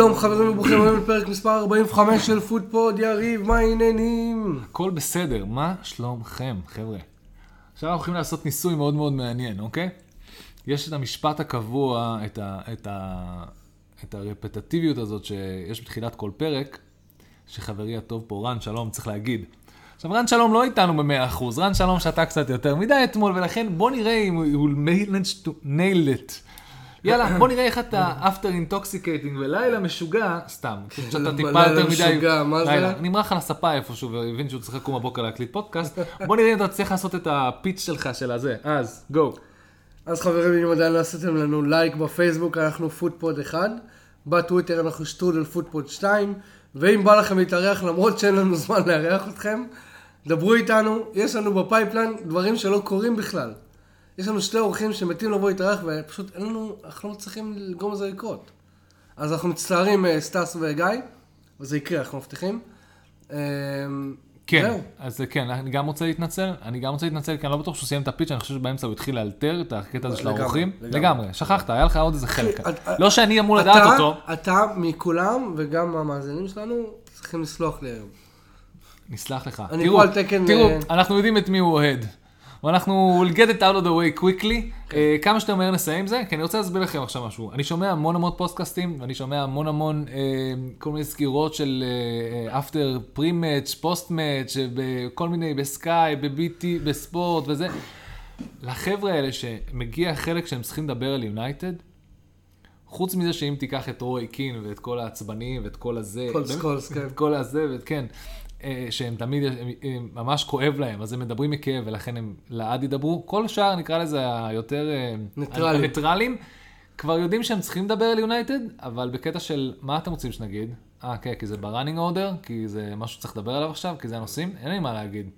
שלום חברים וברוכים הבאים לפרק מספר 45 של פודפוד, יריב, מה העניינים? הכל בסדר, מה שלומכם, חבר'ה? עכשיו אנחנו הולכים לעשות ניסוי מאוד מאוד מעניין, אוקיי? יש את המשפט הקבוע, את, ה, את, ה, את הרפטטיביות הזאת שיש בתחילת כל פרק, שחברי הטוב פה, רן שלום, צריך להגיד. עכשיו, רן שלום לא איתנו ב-100%, רן שלום שתה קצת יותר מדי אתמול, ולכן בוא נראה אם הוא nail it. יאללה, בוא נראה איך אתה after intoxicating ולילה משוגע, סתם, שאתה טיפה לילה יותר מדי, משוגע, מה זה? נמרח על הספה איפשהו והבין שהוא צריך לקום בבוקר להקליט פודקאסט, בוא נראה אם אתה צריך לעשות את ה pitch שלך של הזה, אז, go. אז חברים, אם עדיין לא עשיתם לנו לייק בפייסבוק, אנחנו פודפוד 1, בטוויטר אנחנו שטרודל פודפוד 2, ואם בא לכם להתארח למרות שאין לנו זמן לארח אתכם, דברו איתנו, יש לנו ב pipeline דברים שלא קורים בכלל. יש לנו שתי אורחים שמתים לבוא להתארח ופשוט אין לנו, אנחנו לא מצליחים לגרום לזה לקרות. אז אנחנו מצטערים, אה, סטס וגיא, וזה יקרה, אנחנו מבטיחים. אה, כן, זהו. אז כן, אני גם רוצה להתנצל, אני גם רוצה להתנצל, כי אני לא בטוח שהוא סיים את הפיץ', אני חושב שבאמצע הוא התחיל לאלתר את הקטע הזה של האורחים. לגמרי. שכחת, היה לך עוד איזה חלק. לא שאני אמור לדעת אותו, אתה מכולם, וגם המאזינים שלנו, צריכים לסלוח לי היום. נסלח לך. אני פה על תקן, תראו, אה, אנחנו יודעים את מי הוא אוהד. ואנחנו will get it out of the way quickly. אה, כמה שיותר מהר נסיים זה, כי אני רוצה להסביר לכם עכשיו משהו. אני שומע המון המון פודקאסטים, ואני שומע המון המון אה, כל מיני סגירות של אה, after pre-match, post-match, בכל מיני, בסקאי, ב-BT, בספורט וזה. לחבר'ה האלה שמגיע חלק שהם צריכים לדבר על יונייטד, חוץ מזה שאם תיקח את רוי קין ואת כל העצבנים ואת כל הזה, באמת, סקולס, כן. את כל הזה, וכן, אה, שהם תמיד, הם, הם ממש כואב להם, אז הם מדברים מכאב ולכן הם לעד ידברו. כל השאר, נקרא לזה היותר... אה, ניטרלים. הניטרלים, כבר יודעים שהם צריכים לדבר על יונייטד, אבל בקטע של מה אתם רוצים שנגיד? אה, כן, כי זה בראנינג אורדר, כי זה משהו שצריך לדבר עליו עכשיו, כי זה הנושאים, אין לי מה להגיד.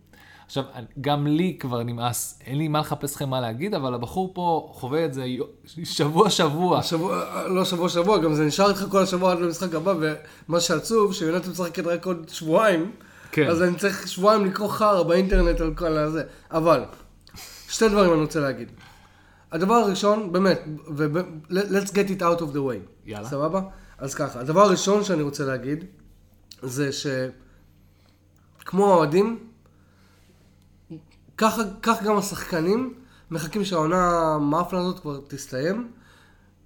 עכשיו, גם לי כבר נמאס, אין לי מה לחפש לכם מה להגיד, אבל הבחור פה חווה את זה שבוע-שבוע. שבוע, לא שבוע שבוע, גם זה נשאר איתך כל השבוע עד למשחק הבא, ומה שעצוב, שיונתן משחקת רק עוד שבועיים, כן. אז אני צריך שבועיים לקרוא חרא באינטרנט על כל הזה. אבל, שתי דברים אני רוצה להגיד. הדבר הראשון, באמת, ו- let's get it out of the way. יאללה. סבבה? אז ככה, הדבר הראשון שאני רוצה להגיד, זה שכמו האוהדים, ככה, כך גם השחקנים מחכים שהעונה המאפלה הזאת כבר תסתיים,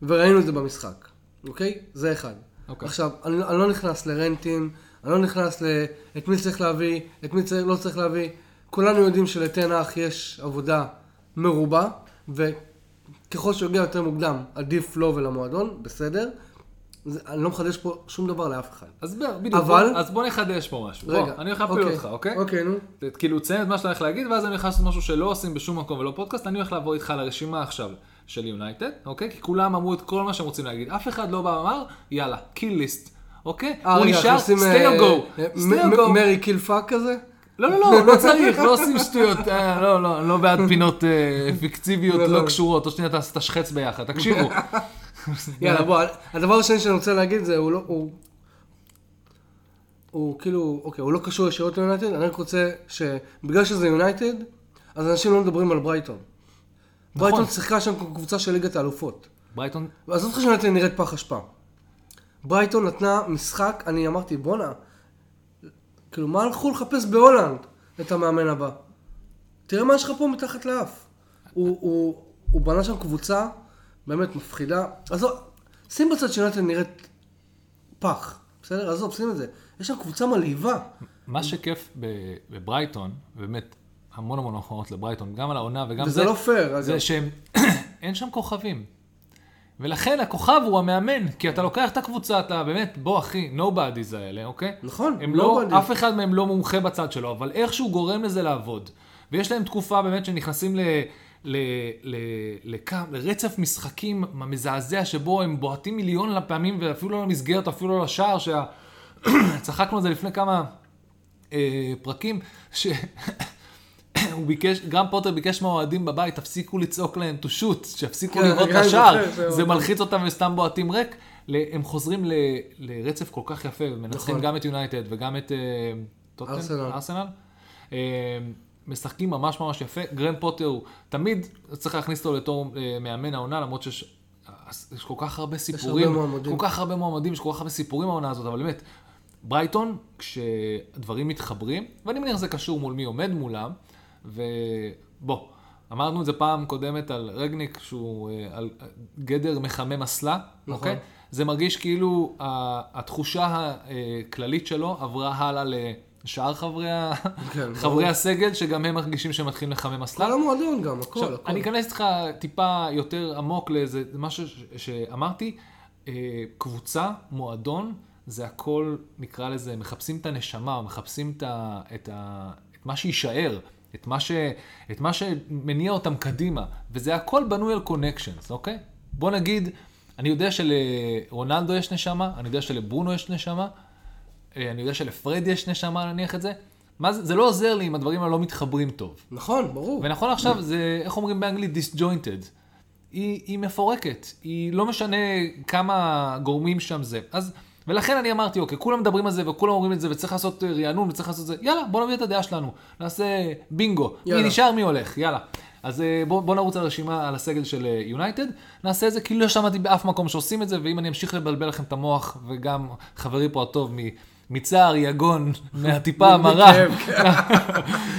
וראינו את זה במשחק, אוקיי? זה אחד. אוקיי. עכשיו, אני, אני לא נכנס לרנטים, אני לא נכנס ל... את מי צריך להביא, את מי צריך, לא צריך להביא. כולנו יודעים שלתנח יש עבודה מרובה, וככל שהוא יגיע יותר מוקדם, עדיף לו ולמועדון, בסדר. זה, אני לא מחדש פה שום דבר לאף אחד. אז בדיוק, אבל- בוא, אז בוא נחדש פה משהו. רגע, בוא, אני הולך להפיל אוקיי, אותך, אוקיי? אוקיי, נו. כאילו, תציין את מה שאתה הולך להגיד, ואז אני הולך לעשות משהו שלא עושים בשום מקום ולא פודקאסט, אני הולך לעבור איתך לרשימה עכשיו של יונייטד, אוקיי? כי כולם אמרו את כל מה שהם רוצים להגיד. אף אחד לא בא ואמר, יאללה, kill list, אוקיי? אה, הוא נשאר, stay or אה, go, אה, marry kill fuck כזה? לא, לא, לא, לא צריך, לא עושים שטויות, לא, לא, אני לא בעד פינות פיקטיביות לא, לא לא. קשורות, או שנייה השחץ ביחד, תקשיבו. יאללה, בוא, הדבר השני שאני רוצה להגיד זה, הוא לא, הוא... הוא כאילו, אוקיי, הוא לא קשור ישירות ליונייטד, אני רק רוצה שבגלל שזה יונייטד, אז אנשים לא מדברים על ברייטון. ברייטון שיחקה שם קבוצה של ליגת האלופות. ברייטון, עזוב אותך שיונייטד נראית פח אשפה. ברייטון נתנה משחק, אני אמרתי, בואנה, כאילו, מה הלכו לחפש בהולנד את המאמן הבא? תראה מה יש לך פה מתחת לאף. הוא, הוא, הוא בנה שם קבוצה באמת מפחידה. עזוב, שים בצד שיונייטד נראית פח, בסדר? עזוב, שים את זה. יש שם קבוצה מלהיבה. מה שכיף בברייטון, באמת המון המון מחמאות לברייטון, גם על העונה וגם וזה לא פייר, אגב. זה שהם, אין שם כוכבים. ולכן הכוכב הוא המאמן, כי אתה לוקח את הקבוצה, אתה באמת, בוא אחי, נובדיז האלה, אוקיי? נכון, הם לא, nobody. אף אחד מהם לא מומחה בצד שלו, אבל איכשהו גורם לזה לעבוד. ויש להם תקופה באמת שנכנסים ל... ל, ל, לכ- לרצף משחקים מזעזע שבו הם בועטים מיליון לפעמים ואפילו לא למסגרת, אפילו לא לשער, שה... צחקנו על זה לפני כמה אה, פרקים, שהוא ביקש, גם פוטר ביקש מהאוהדים בבית, תפסיקו לצעוק להם to shoot, שיפסיקו כן, לראות את השער, זה. מלחיץ אותם וסתם בועטים ריק. הם חוזרים ל- לרצף כל כך יפה, ומנצחים נכון. גם את יונייטד וגם את אה, ארסנל. אה, משחקים ממש ממש יפה. גרהאם פוטר הוא תמיד צריך להכניס אותו לתור אה, מאמן העונה, למרות שיש יש כל כך הרבה סיפורים, הרבה מועמדים. כל כך הרבה מועמדים, יש כל כך הרבה סיפורים העונה הזאת, אבל באמת, ברייטון, כשדברים מתחברים, ואני מניח שזה קשור מול מי עומד מולם, ובוא, אמרנו את זה פעם קודמת על רגניק, שהוא אה, על גדר מחמם אסלה, נכון. אוקיי? זה מרגיש כאילו התחושה הכללית שלו עברה הלאה לשאר חברי, ה... כן, חברי. הסגל, שגם הם מרגישים שהם מתחילים לחמם אסלה. כל המועדון גם, הכל, עכשיו, הכל. אני אכנס איתך טיפה יותר עמוק לאיזה משהו ש- שאמרתי, אה, קבוצה, מועדון, זה הכל, נקרא לזה, מחפשים את הנשמה, מחפשים את, ה, את, ה, את מה שיישאר, את מה, ש, את מה שמניע אותם קדימה, וזה הכל בנוי על קונקשנס, אוקיי? בוא נגיד, אני יודע שלרונלדו יש נשמה, אני יודע שלברונו יש נשמה, אה, אני יודע שלפרד יש נשמה, נניח את זה. מה זה, זה לא עוזר לי אם הדברים האלה לא מתחברים טוב. נכון, ברור. ונכון עכשיו זה, איך אומרים באנגלית, disjointed. היא, היא מפורקת, היא לא משנה כמה גורמים שם זה. אז, ולכן אני אמרתי, אוקיי, כולם מדברים על זה וכולם אומרים את זה וצריך לעשות אה, רענון וצריך לעשות את זה, יאללה, בוא נביא את הדעה שלנו, נעשה בינגו, יאללה. מי נשאר, מי הולך, יאללה. אז אה, בוא, בוא נרוץ על הרשימה, על הסגל של יונייטד, נעשה את זה כאילו לא שמעתי באף מקום שעושים את זה, ואם אני אמשיך לבלבל לכם את המוח, וגם חברי פה הטוב מ... מצער, יגון, מהטיפה המרה. כן.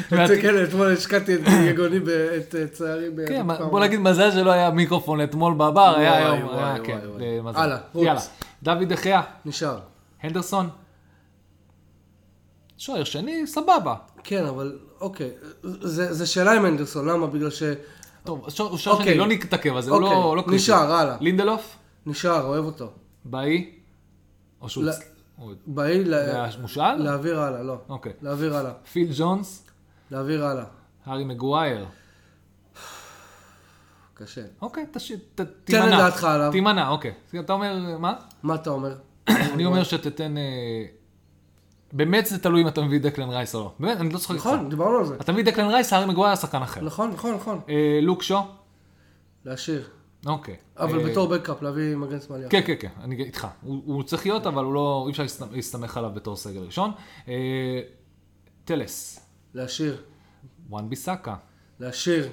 כן, אתמול השקעתי את יגוני, את אה, צערי. כן, בוא נגיד מזל שלא היה מיקרופון אתמול בבר, היה היום, היה, כן. מזל. הלאה, רוץ. יאללה, דוד דחיה, נשאר. הנדרסון. שוער שני, סבבה. כן, אבל אוקיי. זה זה שאלה עם אנדרסון, למה? בגלל ש... טוב, שוער אוקיי. שני, לא נתעכב על זה, הוא אוקיי, לא לא קריטי. נשאר, הלאה. לינדלוף, נשאר, אוהב אותו. באי, או שהוא... לא. הוא- באי ל- והמושאל? להעביר הלאה, לא. אוקיי. להעביר הלאה. פיל ג'ונס, להעביר הלאה. הארי מגווייר. קשה. אוקיי, תשאיר, ת- תן את תימנע. דעתך עליו. תימנע, אוקיי. אתה אומר, מה? מה אתה אומר? אני אומר שתתן... אה, באמת זה תלוי אם אתה מביא דקלן רייס או לא. באמת, אני לא צוחק איתך. נכון, דיברנו על זה. אתה מביא דקלן רייס, הארי מגווייר שחקן אחר. נכון, נכון, נכון. אה, לוק שו? להשאיר. אוקיי. אבל אה, בתור backup, להביא מגן שמאלי. כן, כן, כן, אני איתך. הוא צריך להיות, אבל הוא לא, אי אפשר להסת- להסתמך עליו בתור סגל ראשון. טלס, להשאיר. וואן ביסאקה. להשאיר.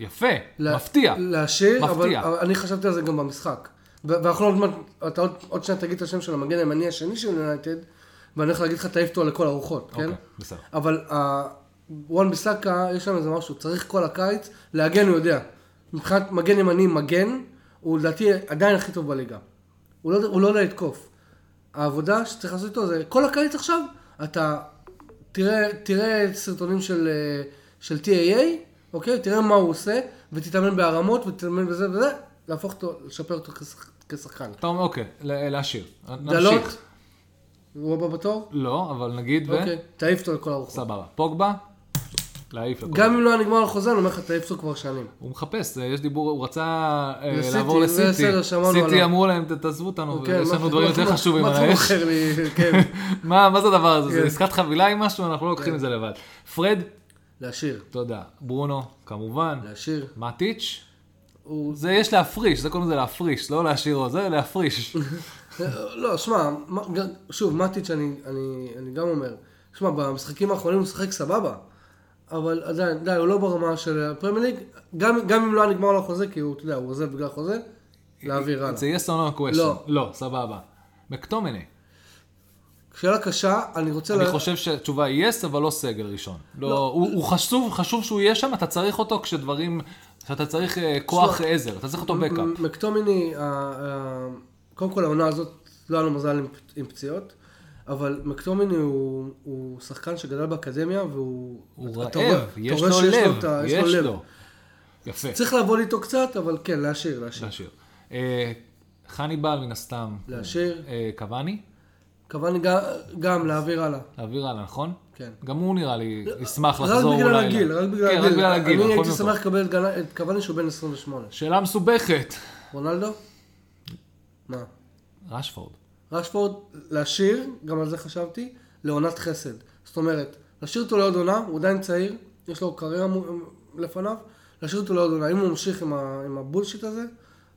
יפה, לה- מפתיע. להשאיר, אבל מפתיע. אבל אני חשבתי על זה גם במשחק. ואנחנו עוד מעט, אתה עוד- עוד שניה תגיד את השם של המגן הימני השני של יונייטד, ואני הולך להגיד לך תעיף אותו לכל הרוחות, כן? אוקיי, בסדר. אבל וואן ביסאקה, יש שם איזה משהו, צריך כל הקיץ, להגן הוא יודע. מבחינת מגן ימני, מגן, הוא לדעתי עדיין הכי טוב בליגה. הוא לא, הוא לא יודע לתקוף. העבודה שצריך לעשות איתו זה, כל הקיץ עכשיו, אתה תראה, תראה סרטונים של, אה, של TAA, אוקיי? תראה מה הוא עושה, ותתאמן בהרמות, ותתאמן בזה וזה, להפוך אותו, לשפר אותו כשח- כשחקן. אתה אומר, אוקיי, ל- להשאיר. דלות, נמשיך. הוא הבא בתור? לא, אבל נגיד ו... אוקיי, תעיף אותו לכל הרוחות. סבבה. פוגבה? להעיף לכל. גם אם לא היה נגמר על חוזה, אני אומר לך, תעיף אותו כבר שנים. הוא מחפש, אה, יש דיבור, הוא רצה אה, לעבור לסיטי. סיטי. אמרו להם, "ת- תעזבו אותנו, אוקיי, יש מה- לנו דברים יותר חשובים על האש. כן. מה זה הדבר הזה? זה כן. עסקת חבילה עם משהו? אנחנו לא לוקחים את זה לבד. פרד, להשאיר, תודה. ברונו, כמובן. להשאיר. מטיץ', הוא... זה יש להפריש, זה קוראים לזה להפריש, לא להשאיר, זה להפריש. לא, שמע, שוב, מטיץ' אני, אני, אני גם אומר, שמע, במשחקים האחרונים הוא משחק סבבה, אבל עדיין, די, הוא לא ברמה של הפרמייר ליג, גם, גם אם לא היה נגמר לו החוזה, כי הוא, אתה יודע, הוא עוזב בגלל חוזה, להעביר הלאה. זה or no question. לא. לא, סבבה. מקטומני. שאלה קשה, אני רוצה... אני לה- חושב שהתשובה היא yes, אבל לא סגל ראשון. לא, הוא הוא חשוב, חשוב שהוא יהיה שם, אתה צריך אותו כשדברים, כשאתה צריך אה, כוח שמע, עזר, אתה צריך אותו בקאפ. מקטומיני, קודם כל העונה הזאת, לא היה לו מזל עם, עם פציעות, אבל מקטומיני הוא, הוא שחקן שגדל באקדמיה, והוא... הוא אתה רעב, רואה- יש אתה רואה לו שיש לב, את ה- יש לו. יפה, צריך לעבוד איתו קצת, אבל כן, להשאיר, להשאיר. להשאיר. אה, חניבל מן הסתם. להשאיר. אה, קוואני, קוואני גם, להעביר הלאה, להעביר הלאה, נכון? כן. גם הוא נראה לי ישמח רק לחזור בגלל אולי. הגיל, ל- רק בגלל כן, הגיל. רק בגלל הגיל, אני הייתי. שמח לקבל את קוואני שהוא בן 28. שאלה מסובכת. רונלדו? מה? רשפורד. רשפורד, להשאיר, גם על זה חשבתי, לעונת חסד. זאת אומרת, להשאיר אותו לעוד עונה, הוא עדיין צעיר, יש לו קריירה לפניו, להשאיר אותו לעוד עונה. אם הוא ממשיך עם, ה, עם ה bullshit הזה,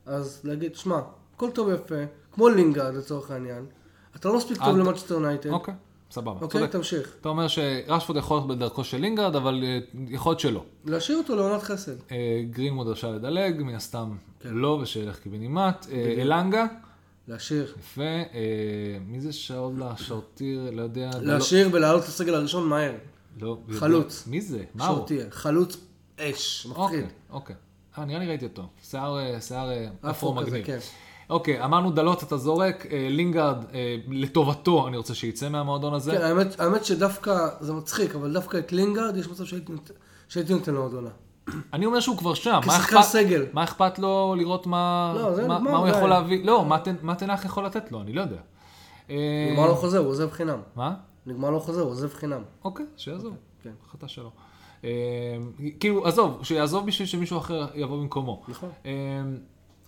אז להגיד, שמע, הכל טוב ויפה, כמו לינגרד לצורך העניין, אתה לא מספיק טוב למנצ'סטר יונייטד, אוקיי, סבבה, אוקיי, צודק. תמשיך. אתה אומר שרשפורד יכול להיות בדרכו של לינגרד, אבל אה, יכול להיות שלא. להשאיר אותו לעונת חסד. אה, גרינווד רשאי לדלג, מן הסתם כן. לא, ושילך קיבינימט. אה, אלנגה, להשאיר. יפה. מי זה שולה, שורטיר, לא יודע. להשאיר ולעלות לסגל הראשון מהר. לא. חלוץ. מי זה? מה הוא? שורטיר. חלוץ אש, מפחיד. אוקיי, אוקיי. אה, נראה לי ראיתי אותו. שיער, אפרו מגניב. אוקיי, אמרנו דלות אתה זורק, אה, לינגארד, אה, לטובתו אני רוצה שיצא מהמועדון הזה. כן, האמת- האמת שדווקא, זה מצחיק, אבל דווקא את לינגארד, יש מצב שהייתי שהייתי נותן לו עוד עונה. אני אומר שהוא כבר שם. מה כשחקן סגל. מה אכפת לו לראות מה לא, זה מה- מה הוא. יכול להביא? לא, מה מה טן האח יכול לתת לו? אני לא יודע. אה, נגמר לו חוזה, הוא עוזב חינם. מה? נגמר לו חוזה, הוא עוזב חינם. אוקיי, שיעזוב. כן. החלטה שלו. כאילו, עזוב, שיעזוב בשביל שמישהו אחר יבוא במקומו. נכון.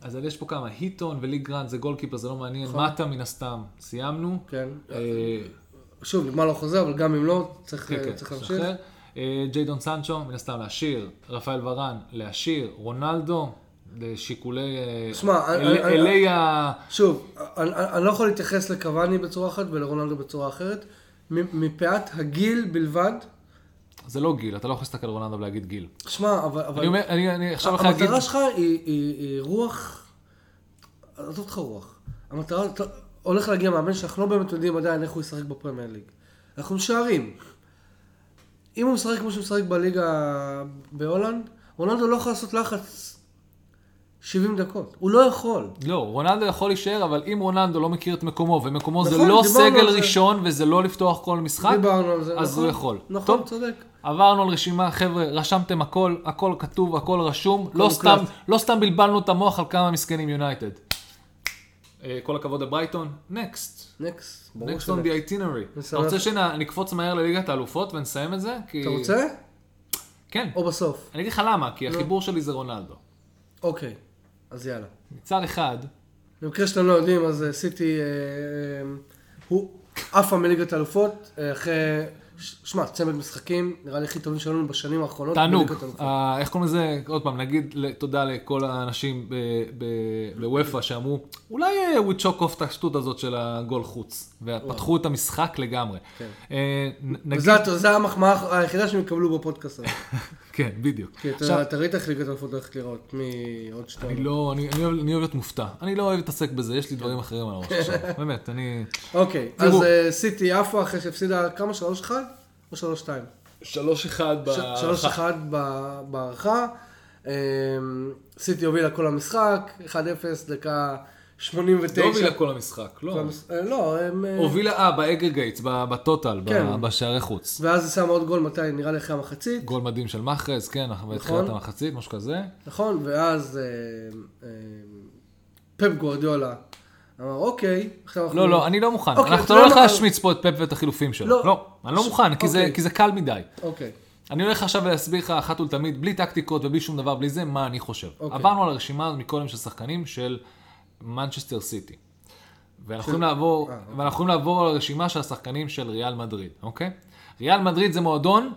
אז יש פה כמה, היטון ולי גרנט זה גולקיפר, זה לא מעניין. נכון. מטה מן הסתם, סיימנו. כן. אה, שוב, נגמר לו חוזה, אבל גם אם לא, צריך כן, כן, להמשיך. אה, ג'יידון סנצ'ו, מן הסתם להשאיר. רפאל ורן, להשאיר. רונלדו, לשיקולי... שמע, אל- אני- אני- אלי ה... שוב, אני, לא יכול להתייחס לקוואני בצורה אחת ולרונלדו בצורה אחרת. מפאת הגיל בלבד, זה לא גיל, אתה לא יכול להסתכל על רונלדו ולהגיד גיל. שמע, אבל... אבל אני אומר, אני אני עכשיו הולך להגיד... המטרה שלך היא, היא, היא רוח, עזוב אותך רוח. המטרה, אתה הולך להגיע מאמן שאנחנו לא באמת יודעים עדיין איך הוא ישחק בפרמייר ליג. אנחנו משערים. אם הוא משחק כמו שהוא משחק בליגה בהולנד, רונלדו לא יכול לעשות לחץ 70 דקות. הוא לא יכול. לא, רונלדו יכול להישאר, אבל אם רונלדו לא מכיר את מקומו, ומקומו זה נכון, לא דיברנו סגל על זה. ראשון, וזה לא לפתוח כל משחק, דיברנו על זה, אז נכון? הוא יכול. נכון, טוב. צודק. עברנו על רשימה, חבר'ה, רשמתם הכל, הכל כתוב, הכל רשום, לא. סתם, לא סתם בלבלנו את המוח על כמה מסכנים יונייטד. אה, כל הכבוד לברייטון, next. next, ברור next on the itinerary. אתה. רוצה שנקפוץ מהר לליגת האלופות ונסיים את זה? כי... אתה רוצה? כן. או בסוף? אני אגיד לך למה, כי החיבור שלי זה רונלדו. אוקיי, אז יאללה. מצד אחד, במקרה שאתם לא יודעים, אז אה, סיטי, אה, הוא עפה מליגת האלופות, אחרי, שמע, צמד משחקים, נראה לי הכי טובים שלנו בשנים האחרונות. תענוג. איך קוראים לזה? עוד פעם, נגיד תודה לכל האנשים בוופא שאמרו, אולי הוא צ'וק אוף את השטות הזאת של הגול חוץ. ופתחו את המשחק לגמרי. כן. אה, זו המחמאה היחידה שהם יקבלו בפודקאסט הזה. כן, בדיוק. כי אתה- ראית איך ליגת האלופות הולכת לראות מעוד שתי אני. לא, אני אני אוהב אני אוהב להיות מופתע. אני לא אוהב להתעסק בזה, יש לי דברים אחרים על הראש עכשיו. באמת, אני... אוקיי. אז אה, סיטי עפה אחרי שהפסידה כמה? 3-1? או 3-2? שלוש אחד ש- 3-1 ב- בהערכה. סיטי הובילה כל המשחק, 1-0, דקה 89. לא הובילה כל המשחק, לא. אה, לא, הם... אה, הובילה, אה, באגרגייטס, בטוטל, כן. בשערי חוץ. ואז היא שמה עוד גול מתי? נראה לי אחרי המחצית. גול מדהים של מחרז, כן, בתחילת המחצית, משהו כזה. נכון, ואז אה, אה, פפ גוורדיולה אמר, אוקיי, עכשיו אנחנו... לא, לא, אני לא מוכן. אוקיי, אנחנו לא הולך מה? להשמיץ פה את פפ ואת החילופים שלו. לא. לא, אני לא מוכן, כי זה- אוקיי. כי זה קל מדי. אוקיי, אני הולך עכשיו להסביר לך אחת ולתמיד, בלי טקטיקות ובלי שום דבר, בלי זה, מה אני חושב. אוקיי. עברנו על הרשימה מקודם של שחקנים של מנצ'סטר סיטי. ואנחנו יכולים לעבור, אה, ואנחנו יכולים לעבור על הרשימה של השחקנים של ריאל מדריד, אוקיי? ריאל מדריד זה מועדון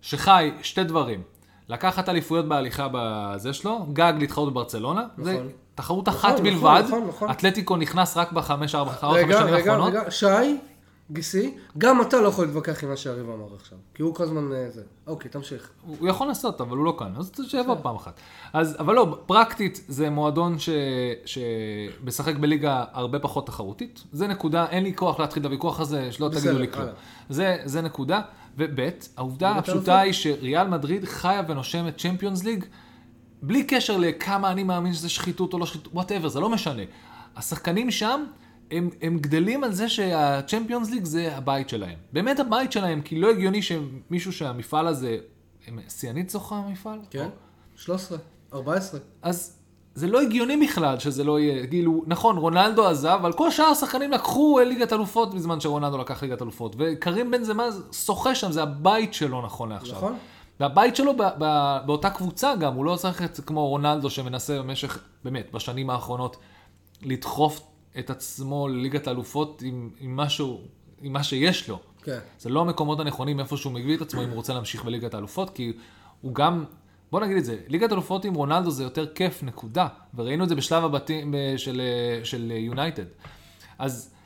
שחי שתי דברים. לקחת אליפויות בהליכה בזה שלו, גג להתחרות בברצלונה, זה נכון. תחרות נכון, אחת נכון, בלבד, נכון, נכון. אתלטיקו נכנס רק בחמש, ארבע, חמש רגע, שנים רגע, האחרונות. רגע, שי, גיסי, גם אתה לא יכול להתווכח עם מה שהריב אמר עכשיו, כי הוא כל הזמן אה, זה. אוקיי, תמשיך. הוא יכול לעשות, אבל הוא לא כאן, אז שיבוא פעם אחת. אז, אבל לא, פרקטית זה מועדון ש, שמשחק בליגה הרבה פחות תחרותית. זה נקודה, אין לי כוח להתחיל את הוויכוח הזה, שלא בסדר, תגידו לי כלום. זה, זה נקודה. וב', העובדה הפשוטה? היא שריאל מדריד חיה ונושמת Champions League, בלי קשר לכמה אני מאמין שזה שחיתות או לא שחיתות, whatever, זה לא משנה. השחקנים שם, הם, הם גדלים על זה שה Champions League זה הבית שלהם. באמת הבית שלהם, כי לא הגיוני שמישהו שהמפעל הזה, הם- שיאנית זוכה המפעל? כן? 13, 14. אז זה לא הגיוני בכלל שזה לא יהיה, כאילו, נכון, רונלדו עזב, אבל כל שאר השחקנים לקחו ליגת אלופות בזמן שרונלדו לקח ליגת אלופות. וקרים בן זמה שוחה שם, זה הבית שלו נכון לעכשיו. נכון. והבית שלו ב- ב- באותה קבוצה גם, הוא לא צריך את כמו רונלדו שמנסה במשך, באמת, בשנים האחרונות, לדחוף את עצמו לליגת האלופות עם, עם משהו, עם מה שיש לו. כן. זה לא המקומות הנכונים איפה שהוא מביא את עצמו אם הוא רוצה להמשיך בליגת האלופות, כי הוא גם, בוא נגיד את זה, ליגת האלופות עם רונלדו זה יותר כיף, נקודה. וראינו את זה בשלב הבתים של יונייטד. אז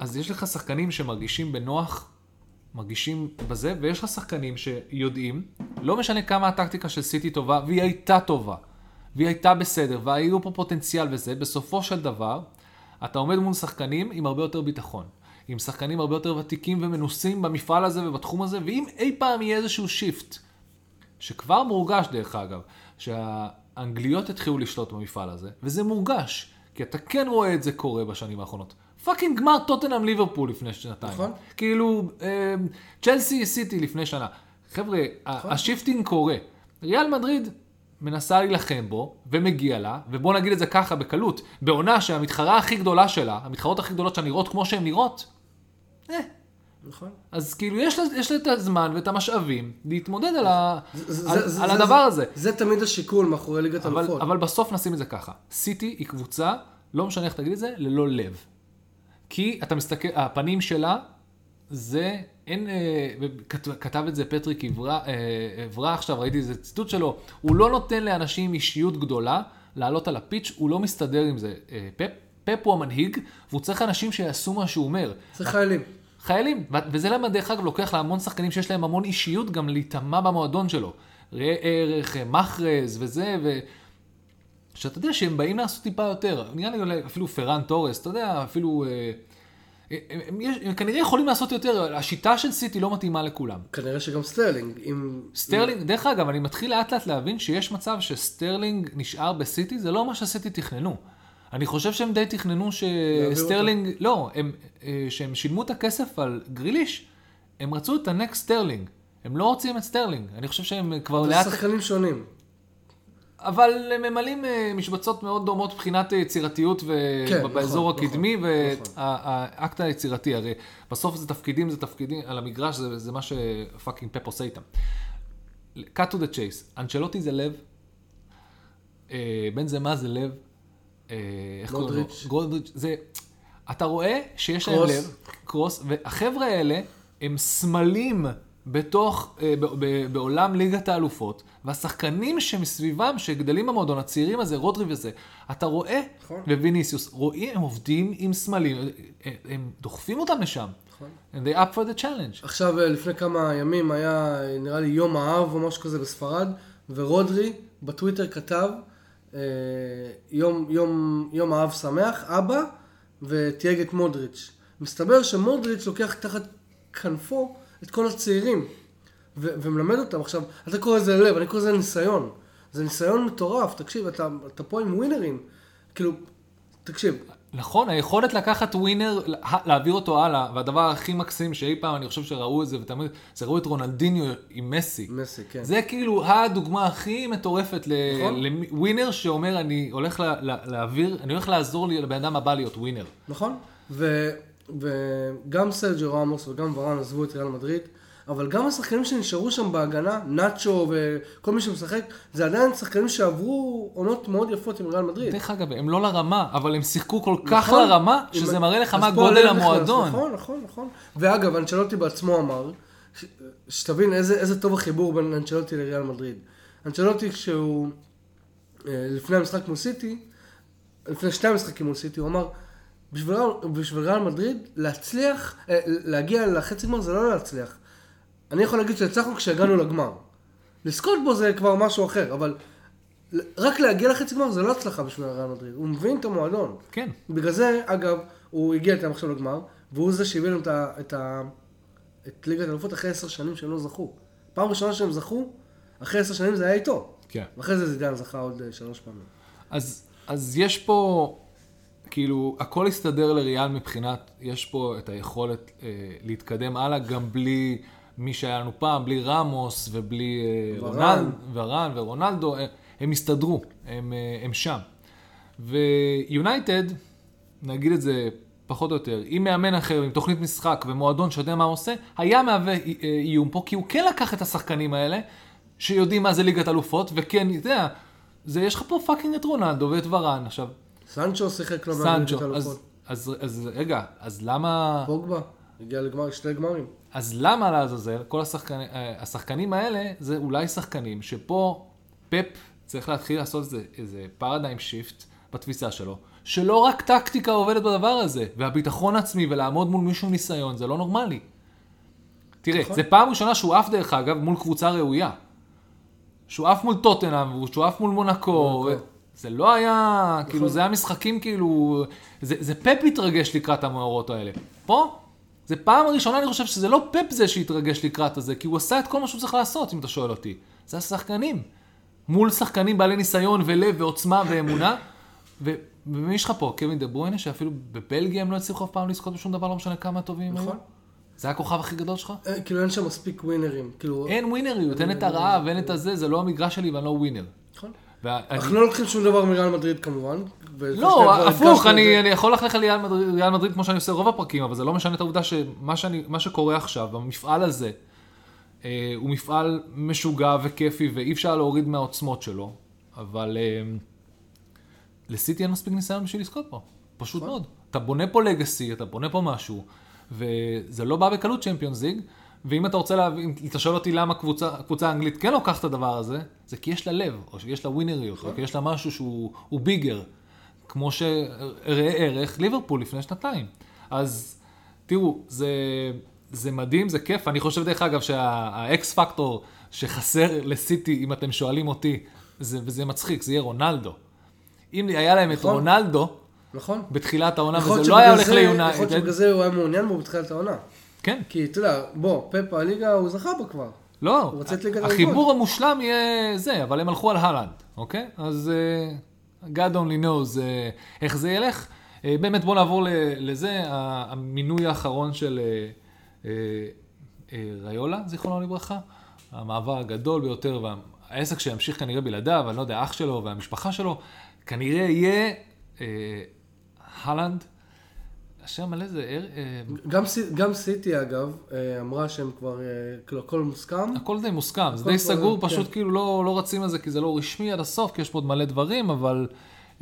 אז יש לך שחקנים שמרגישים בנוח, מרגישים בזה, ויש לך שחקנים שיודעים, לא משנה כמה הטקטיקה של סיטי טובה, והיא הייתה טובה, והיא הייתה בסדר, והיו פה פוטנציאל וזה, בסופו של דבר, אתה עומד מול שחקנים עם הרבה יותר ביטחון. עם שחקנים הרבה יותר ותיקים ומנוסים במפעל הזה ובתחום הזה, ואם אי פעם יהיה איזשהו shift, שכבר מורגש דרך אגב, שהאנגליות התחילו לשלוט במפעל הזה, וזה מורגש, כי אתה כן רואה את זה קורה בשנים האחרונות. פאקינג גמר טוטנאם ליברפול לפני שנתיים. נכון. כאילו, אה, צ'לסי סיטי לפני שנה. חבר'ה, נכון. ה shifting קורה. ריאל מדריד מנסה להילחם בו, ומגיע לה, ובוא נגיד את זה ככה בקלות, בעונה שהמתחרה הכי גדולה שלה, המתחרות הכי גדולות שלה נראות כמו שהן נראות, אה, נכון. אז כאילו יש לה, יש לה את הזמן ואת המשאבים להתמודד על, ה, זה- על, זה- זה- על זה- הדבר הזה. זה תמיד השיקול מאחורי ליגת אלופות. אבל בסוף נשים את זה ככה. סיטי היא קבוצה, לא משנה איך תגיד את זה, ללא לב. כי אתה מסתכל, הפנים שלה, זה, אין, אה, כתב את זה פטריק עברה, אה, עברה עכשיו, ראיתי איזה ציטוט שלו, הוא לא נותן לאנשים אישיות גדולה לעלות על הפיץ', הוא לא מסתדר עם זה. אה, פפ, פפ הוא המנהיג, והוא צריך אנשים שיעשו מה שהוא אומר. זה חיילים. חיילים, וזה למה דרך אגב לוקח להמון שחקנים שיש להם המון אישיות גם להיטמע במועדון שלו. ראה ערך, מחרז וזה, ו... שאתה יודע שהם באים לעשות טיפה יותר. נראה לי אפילו פראן טורס, אתה יודע, אפילו... אה, הם, יש- הם כנראה יכולים לעשות יותר, השיטה של סיטי לא מתאימה לכולם. כנראה שגם סטרלינג, אם... סטרלינג, דרך אגב, אני מתחיל לאט לאט להבין שיש מצב שסטרלינג נשאר בסיטי, זה לא מה שסיטי תכננו. אני חושב שהם די תכננו שסטרלינג, לא, הם, אה, שהם שילמו את הכסף על גריליש, הם רצו את ה next סטרלינג. הם לא רוצים את סטרלינג. אני חושב שהם כבר זה לאט... שחקנים שונים. אבל הם ממלאים אה, משבצות מאוד דומות מבחינת יצירתיות ו- כן, באזור נכון, הקדמי, נכון, והאקט היצירתי, הרי בסוף זה תפקידים, זה תפקידים, על המגרש זה, זה מה ש fucking פפ עושה איתם. cut to the chase, אנצ'לוטי זה לב, אה, בן זמה זה לב, אה, איך קוראים לו? גולדריץ'. זה, אתה רואה שיש להם קרוס. לב, קרוס, והחבר'ה האלה הם סמלים בתוך, אה, ב- ב- בעולם ליגת האלופות, והשחקנים שמסביבם, שגדלים במועדון, הצעירים הזה, רודרי וזה, אתה רואה, נכון. וויניסיוס, רואים, הם עובדים עם סמלים, הם, הם דוחפים אותם לשם. נכון. And they up for the challenge. עכשיו, אה, לפני כמה ימים היה, אה, נראה לי, יום האב או משהו כזה בספרד, ורודרי בטוויטר כתב, אה, יום, יום, יום האב שמח, אבא, ותייג את מודריץ'. מסתבר שמודריץ' לוקח תחת כנפו את כל הצעירים, ו- ומלמד אותם. עכשיו, אתה קורא לזה לב, אני קורא לזה ניסיון. זה ניסיון מטורף, תקשיב, אתה, אתה פה עם ווינרים. כאילו, תקשיב, נכון, היכולת לקחת ווינר, לה- להעביר אותו הלאה, והדבר הכי מקסים שאי פעם אני חושב שראו את זה, ותמיד, זה ראו את רונלדיניו עם מסי. מסי, כן. זה כאילו הדוגמה הכי מטורפת ל- נכון. לווינר שאומר, אני הולך לה- לה- להעביר, אני הולך לעזור לבן אדם הבא להיות ווינר. נכון, ו, וגם סרג'ו רמוס וגם ורן עזבו את ריאל מדריד, אבל גם השחקנים שנשארו שם בהגנה, נאצ'ו וכל מי שמשחק, זה עדיין שחקנים שעברו עונות מאוד יפות עם ריאל מדריד. דרך אגב, הם לא לרמה, אבל הם שיחקו כל כך נכון. לרמה, עם- שזה מראה לך מה גודל המועדון. נכון, נכון, נכון. ואגב, אנצ'לוטי בעצמו אמר, ש- שתבין איזה, איזה טוב החיבור בין אנצ'לוטי לריאל מדריד. אנצ'לוטי כשהוא, אה, לפני המשחק מול סיטי, לפני שני המשחקים מול סיטי, הוא אמר, בשביל, בשביל ריאל מדריד, להצליח, אה, להגיע לחצי גמר זה לא להצליח. אני יכול להגיד שהצלחנו כשהגענו לגמר. לזכות בו זה כבר משהו אחר, אבל רק להגיע לחצי גמר זה לא הצלחה בשביל ריאל מדריד. הוא מבין את המועדון. כן. בגלל זה, אגב, הוא הגיע איתם עכשיו לגמר, והוא זה שהביא להם את, ה- את, ה- את ליגת האלופות אחרי עשר שנים שהם לא זכו. פעם ראשונה שהם זכו, אחרי עשר שנים זה היה איתו. כן. ואחרי זה זידן זכה עוד אה, שלוש פעמים. אז, אז יש פה, כאילו, הכל הסתדר לריאל מבחינת, יש פה את היכולת אה, להתקדם הלאה, גם בלי מי שהיה לנו פעם, בלי רמוס ובלי אה, ורן. רונל, ורן ורונלדו, אה, הם הסתדרו, הם, אה, הם שם. ויונייטד, נגיד את זה פחות או יותר, עם מאמן אחר, עם תוכנית משחק ומועדון שיודע מה הוא עושה, היה מהווה אה, איום פה, כי הוא כן לקח את השחקנים האלה, שיודעים מה זה ליגת אלופות, וכן, אתה יודע, זה, יש לך פה fucking את רונלדו ואת ורן, עכשיו, סנצ'ו שיחק לא סנצ'ו, אז. אז, אז רגע, אז למה, פוגבה, הגיע לגמר, שני גמרים. אז למה לעזאזל, כל השחקנים, אה, השחקנים האלה, זה אולי שחקנים שפה פפ צריך להתחיל לעשות איזה, איזה paradigm shift בתפיסה שלו, שלא רק טקטיקה עובדת בדבר הזה, והביטחון עצמי ולעמוד מול מישהו ניסיון, זה לא נורמלי. תראה, נכון. זה פעם ראשונה שהוא עף דרך אגב מול קבוצה ראויה. שהוא עף מול טוטנהאם, שהוא עף מול מונקו. מונקו. זה לא היה, כאילו, נכון. זה היה משחקים כאילו, זה, זה פפ התרגש לקראת המאורעות האלה. פה, זה פעם ראשונה אני חושב שזה לא פפ זה שהתרגש לקראת הזה, כי הוא עשה את כל מה שהוא צריך לעשות, אם אתה שואל אותי. זה השחקנים. מול שחקנים בעלי ניסיון ולב ועוצמה ואמונה. ו- ומי יש לך פה? קווין דה ברuyne, שאפילו בבלגיה הם לא הצליחו אף פעם לזכות בשום דבר, לא משנה כמה טובים הם היו. נכון. זה הכוכב הכי גדול שלך? אה, כאילו אין שם מספיק ווינרים. כאילו... אין ווינריות, אין את הרעב, אין את הזה, זה לא המגרש שלי ואני לא ווינר. אנחנו לא לוקחים שום דבר מריאל מדריד כמובן. לא, הפוך, אני יכול ללכת לריאל מדריד- כמו שאני עושה רוב הפרקים, אבל זה לא משנה את העובדה שמה שאני- שקורה עכשיו, המפעל הזה, אה, הוא מפעל משוגע וכיפי ואי אפשר להוריד מהעוצמות שלו, אבל אה, לסיטי אין מספיק ניסיון בשביל לזכות פה, פשוט נכון. מאוד. אתה בונה פה לגאסי, אתה בונה פה משהו, וזה לא בא בקלות צ'מפיונס ליג, ואם אתה רוצה להבין, אם אתה שואל אותי למה קבוצה, קבוצה אנגלית כן לוקחת את הדבר הזה, זה כי יש לה לב, או שיש לה ווינריות, או כי יש לה משהו שהוא הוא ביגר, כמו שראה ערך ליברפול לפני שנתיים. אז תראו, זה, זה מדהים, זה כיף. אני חושב, דרך אגב, שהאקס פקטור שחסר לסיטי, אם אתם שואלים אותי, זה, וזה מצחיק, זה יהיה רונלדו. אם היה להם את נכון. רונלדו נכון. בתחילת העונה, להיות וזה לא היה הולך זה- יכול ליונייטד, להיות שבגלל זה הוא היה מעוניין בו בתחילת העונה. כן. כי אתה יודע, בוא, פפ הליגה הוא זכה בו כבר. לא, הוא רוצה את ליגת החיבור המושלם יהיה זה, אבל הם הלכו על הלנד, אוקיי? אז uh, God only knows uh, איך זה ילך. Uh, באמת בואו נעבור לזה, המינוי האחרון של uh, uh, ריולה, זיכרונו לברכה, המעבר הגדול ביותר, והעסק שימשיך כנראה בלעדיו, אני לא יודע, אח שלו והמשפחה שלו, כנראה יהיה uh, הלנד. השם מלא זה, אה, גם גם סיטי אגב, אה, אמרה שהם כבר, אה, כאילו הכל מוסכם. הכל די מוסכם, זה די כבר- סגור, כן. פשוט כאילו לא, לא רצים על זה כי זה לא רשמי עד הסוף, כי יש פה עוד מלא דברים, אבל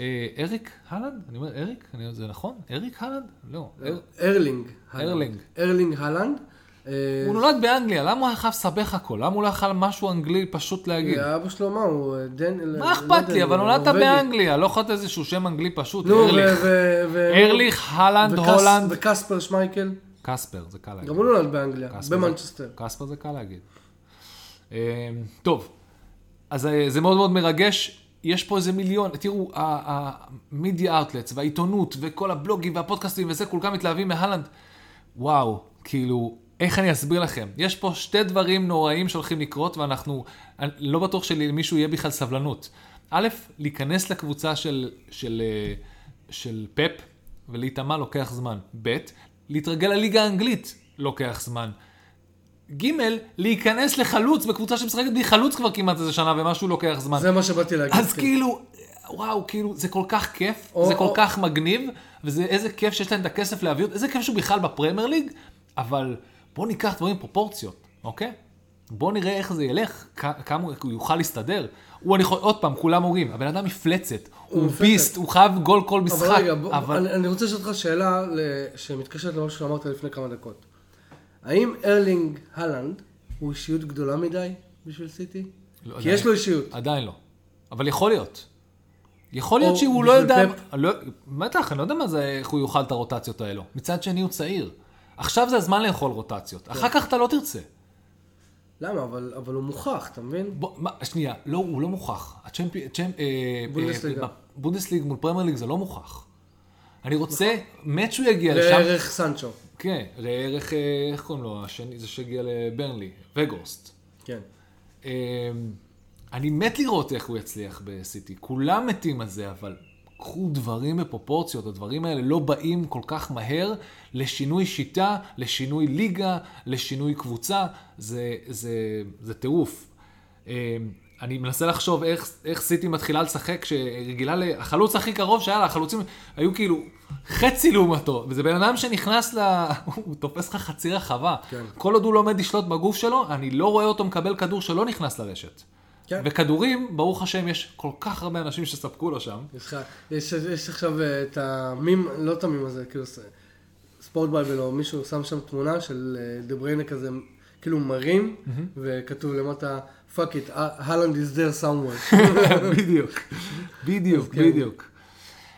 אה, אריק הולנד? אני אומר אריק? אני, זה נכון? אריק הלנד? לא. אר... ארלינג. הלנד. ארלינג. ארלינג הלנד. אה, הוא נולד באנגליה, למה הוא היה חייב לסבך הכל? למה הוא לא יכל משהו אנגלי פשוט להגיד? אבא שלו מה הוא? אה, דן... מה אכפת לי, אבל נולדת. באנגליה, לא יכולת איזשהו שם אנגלי פשוט, ו- ארליך. ארליך, הלנד, הולנד. וקספר שמייקל, קספר, זה קל להגיד. גם הוא נולד באנגליה, במנצ'סטר. קספר זה קל להגיד. אה, טוב, אז אה, זה מאוד מאוד מרגש. יש פה איזה מיליון, תראו, המדיה אאוטלטס והעיתונות וכל הבלוגים והפודקאסטים וזה, כולם מתלהבים מהלנד. וואו, כאילו, איך אני אסביר לכם? יש פה שתי דברים נוראים שהולכים לקרות, ואנחנו, לא בטוח שלמישהו יהיה בכלל סבלנות. א', להיכנס לקבוצה של, של, אה, של פפ ולהיטמע לוקח זמן. ב', להתרגל לליגה האנגלית לוקח זמן. ג', להיכנס לחלוץ בקבוצה שמשחקת בלי חלוץ כבר כמעט איזה שנה ומשהו לוקח זמן. זה מה שבאתי להגיד. אז כן. כאילו, וואו, כאילו, זה כל כך כיף, או- זה כל או- כך מגניב, וזה איזה כיף שיש להם את הכסף להביא איזה כיף שהוא בכלל בפרמייר ליג, אבל בואו ניקח דברים פרופורציות, אוקיי? בואו נראה איך זה ילך, כמה הוא- הוא יוכל להסתדר. הוא, אני יכול, עוד פעם, כולם אומרים, הבן אדם מפלצת, הוא מפלצת. ביסט, הוא חייב גול כל משחק, אבל רגע, בוא, אבל... אני, אני רוצה לשאול אותך שאלה שמתקשרת למה שאמרת לפני כמה דקות. האם ארלינג הלנד הוא אישיות גדולה מדי בשביל סיטי? לא, כי עדיין. יש לו אישיות. עדיין לא. אבל יכול להיות. יכול להיות שהוא לא יודע... לא- בטח, אני לא יודע מה זה, איך הוא יאכל את הרוטציות האלו. מצד שני הוא צעיר. עכשיו זה הזמן לאכול רוטציות. אחר כך אתה לא תרצה. למה? אבל, אבל הוא מוכח, אתה מבין? בוא, מה, שנייה, לא, הוא לא מוכח. הצ'מפי... צ'מפ... אה, בונדסליגה. אה, בונדסליג מול פרמייר ליג זה לא מוכח. אני רוצה, מת שהוא יגיע לשם. לערך סנצ'ו. כן, לערך, אה, איך קוראים לו? השני, זה שהגיע לברנלי, וגורסט. כן. אמ, אני מת לראות איך הוא יצליח בסיטי. כולם מתים על זה, אבל קחו דברים בפרופורציות. הדברים האלה לא באים כל כך מהר לשינוי שיטה, לשינוי ליגה, לשינוי קבוצה. זה, זה, זה טירוף. אמ, אני מנסה לחשוב איך, איך סיטי מתחילה לשחק, שרגילה ל... החלוץ הכי קרוב שהיה לה, החלוצים היו כאילו חצי לעומתו, וזה בן אדם שנכנס ל... הוא תופס לך חצי רחבה. כן. כל עוד הוא לא עומד לשלוט בגוף שלו, אני לא רואה אותו מקבל כדור שלא נכנס לרשת. כן. וכדורים, ברוך השם, יש כל כך הרבה אנשים שספקו לו שם. יש, יש, יש עכשיו אה, את המים, לא את המים הזה, כאילו ספורט בייבל או מישהו שם שם תמונה של אה, דה בריינה כזה, כאילו מרים, וכתוב למטה, fuck it, Haaland is there somewhere. בדיוק, בדיוק, כן. בדיוק.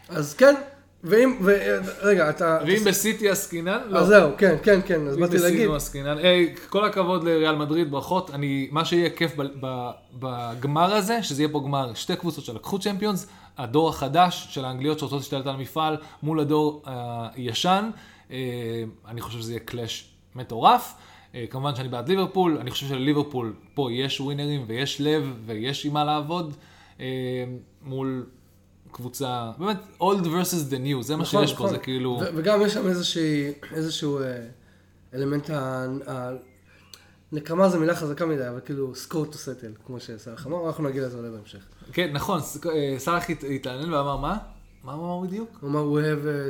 אז כן, ואם, ו- רגע, אתה... ואם בסיטי עסקינן, לא. אז זהו, כן, כן, כן, אז אם באתי להגיד. בסיטי עסקינן. היי, כל הכבוד לריאל מדריד, ברכות. אני, מה שיהיה כיף ב- ב- בגמר הזה, שזה יהיה פה גמר שתי קבוצות שלקחו צ'מפיונס, הדור החדש של האנגליות שרוצות להשתלט על המפעל, מול הדור אה, הישן. אה, אני חושב שזה יהיה קלאש מטורף. אה, כמובן שאני בעד ליברפול, אני חושב שלליברפול פה יש ווינרים ויש לב ויש עם מה לעבוד אה, מול קבוצה, באמת, old versus the new, זה מה נכון, שיש פה, נכון. זה כאילו... וגם יש שם איזשהו אה, אלמנט, ה- נקמה זה מילה חזקה מדי, אבל כאילו score to settle, כמו שסלח אמר, אנחנו נגיע לזה אולי בהמשך. כן, נכון, אה, סאלח הת- התעניין ואמר מה? מה הוא אמר בדיוק? הוא אמר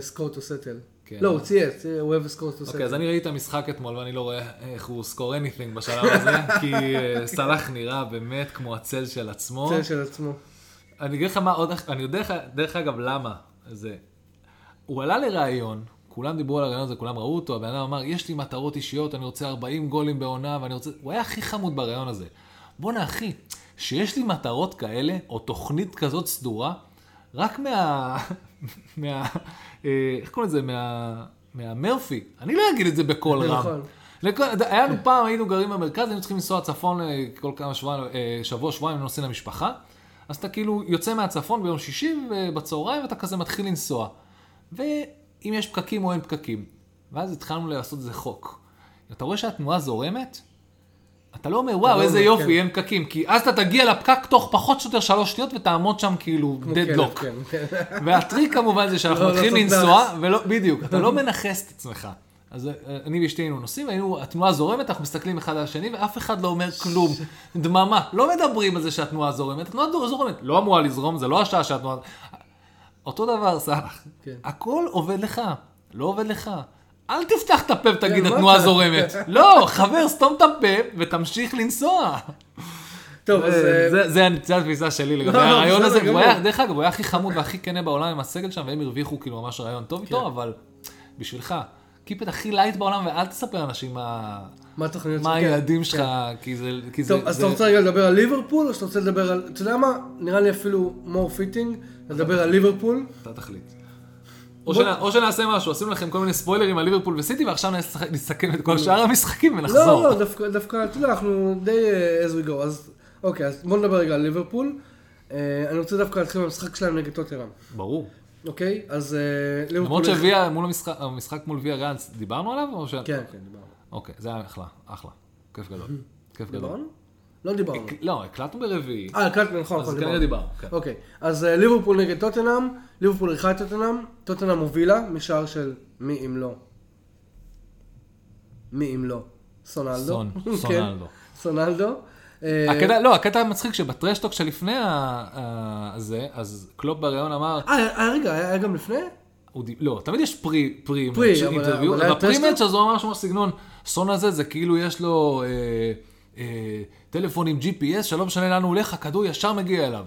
a score to settle. כן. לא, הוא צייץ, have a score to settle. אוקיי, אז אני ראיתי את המשחק אתמול ואני לא רואה איך הוא סקור anything בשלב הזה, כי אה, סאלח נראה באמת כמו הצל של עצמו. צייץ של עצמו. אני אגיד לך מה עוד, אני יודע לך- דרך אגב למה זה. הוא עלה לראיון, כולם דיברו על הראיון הזה, כולם ראו אותו, הבן אדם אמר, יש לי מטרות אישיות, אני רוצה 40 גולים בעונה, ואני רוצה... הוא היה הכי חמוד בראיון הזה. בואנה אחי, שיש לי מטרות כאלה, או תוכנית כזאת סדורה, רק מה... מה... אה, איך קוראים לזה? מה... מהמרפי. אני לא אגיד את זה בקול רם. נכון. לכל, היה לנו פעם, היינו גרים במרכז, היינו צריכים לנסוע צפון אה, כל כמה שבוע, אה, שבוע, שבועיים, נוסעים למשפחה. אז אתה כאילו יוצא מהצפון ביום שישי בצהריים, ואתה כזה מתחיל לנסוע. ואם יש פקקים או אין פקקים. ואז התחלנו לעשות איזה חוק. אתה רואה שהתנועה זורמת, אתה לא אומר, וואו, לא איזה יופי, כן. אין פקקים. כי אז אתה תגיע לפקק תוך פחות או יותר שלוש שניות, ותעמוד שם כאילו דדלוק. כן, כן. והטריק כמובן זה שאנחנו לא מתחילים לעשות לנסוע, ולא, בדיוק, אתה לא מנכס את עצמך. אז אה, אני ואשתי היינו נוסעים, והיינו, התנועה זורמת, אנחנו מסתכלים אחד על השני, ואף אחד לא אומר כלום. דממה, לא מדברים על זה שהתנועה זורמת, התנועה זורמת, לא אמורה לזרום, זה לא השעה שהתנועה... אותו דבר, סאלח, כן. הכל עובד לך, לא עובד לך. אל תפתח את הפה ותגיד, כן, התנועה זורמת. לא, חבר, סתום את הפה ותמשיך לנסוע. טוב, אז... זה- אה, זה- התפיסה שלי לגבי לא, לא, הרעיון הזה, דרך אגב, הוא היה הכי חמוד והכי כנה בעולם עם הסגל שם, והם הרוויחו כאילו ממש רעיון טוב כן. איתו, אבל בשבילך, keep it הכי light בעולם, ואל תספר לאנשים מה מה התוכניות מה שלך? הילדים כן, שלך, כן. כי זה... כי זה- טוב, אז זה- אתה רוצה רגע לדבר על ליברפול, או שאתה רוצה לדבר על... אתה יודע מה? נראה לי אפילו more fitting, לדבר על ליברפול. אתה תחליט. או שנע- או שנעשה משהו, עשינו לכם כל מיני ספוילרים על ליברפול וסיטי, ועכשיו נסכם את כל שאר המשחקים לא, ונחזור. לא, דווקא, דווקא, אתה יודע, אנחנו די uh, as we go, אז אוקיי, אז בוא נדבר רגע על ליברפול. Uh, אני רוצה דווקא להתחיל מהמשחק שלהם נגד טוטרם, ברור. אוקיי? אז uh, ליברפול... למרות שוויה, מול המשחק, המשחק מול ויה ריאלס, דיברנו עליו? או ש... כן, כן, דיברנו. אוקיי, זה היה אחלה, אחלה. כיף גדול. כיף גדול. דיברנו? לא דיברנו. לא, הקלטנו ברביעי. אה, הקלטנו, נכון, אז נכון, כנראה דיברנו, כן. אוקיי, אז אה, ליברפול נגד טוטנאם, ליברפול אירחה את טוטנאם, טוטנאם הובילה משער של מי אם לא. מי אם לא. סונלדו. סונלדו. סונלדו. אה, הקטע, לא, הקטע המצחיק שב trash talk שלפני הזה, אז קלופ בריאיון אמר, אה, אה, רגע, היה גם לפני? לא, תמיד יש pre, pre, pre, interview, ב pre? match אז הוא אמר משהו בסגנון, סון הזה זה כאילו יש לו אה, טלפון עם GPS, שלא משנה לאן הוא הולך, הכדור ישר מגיע אליו.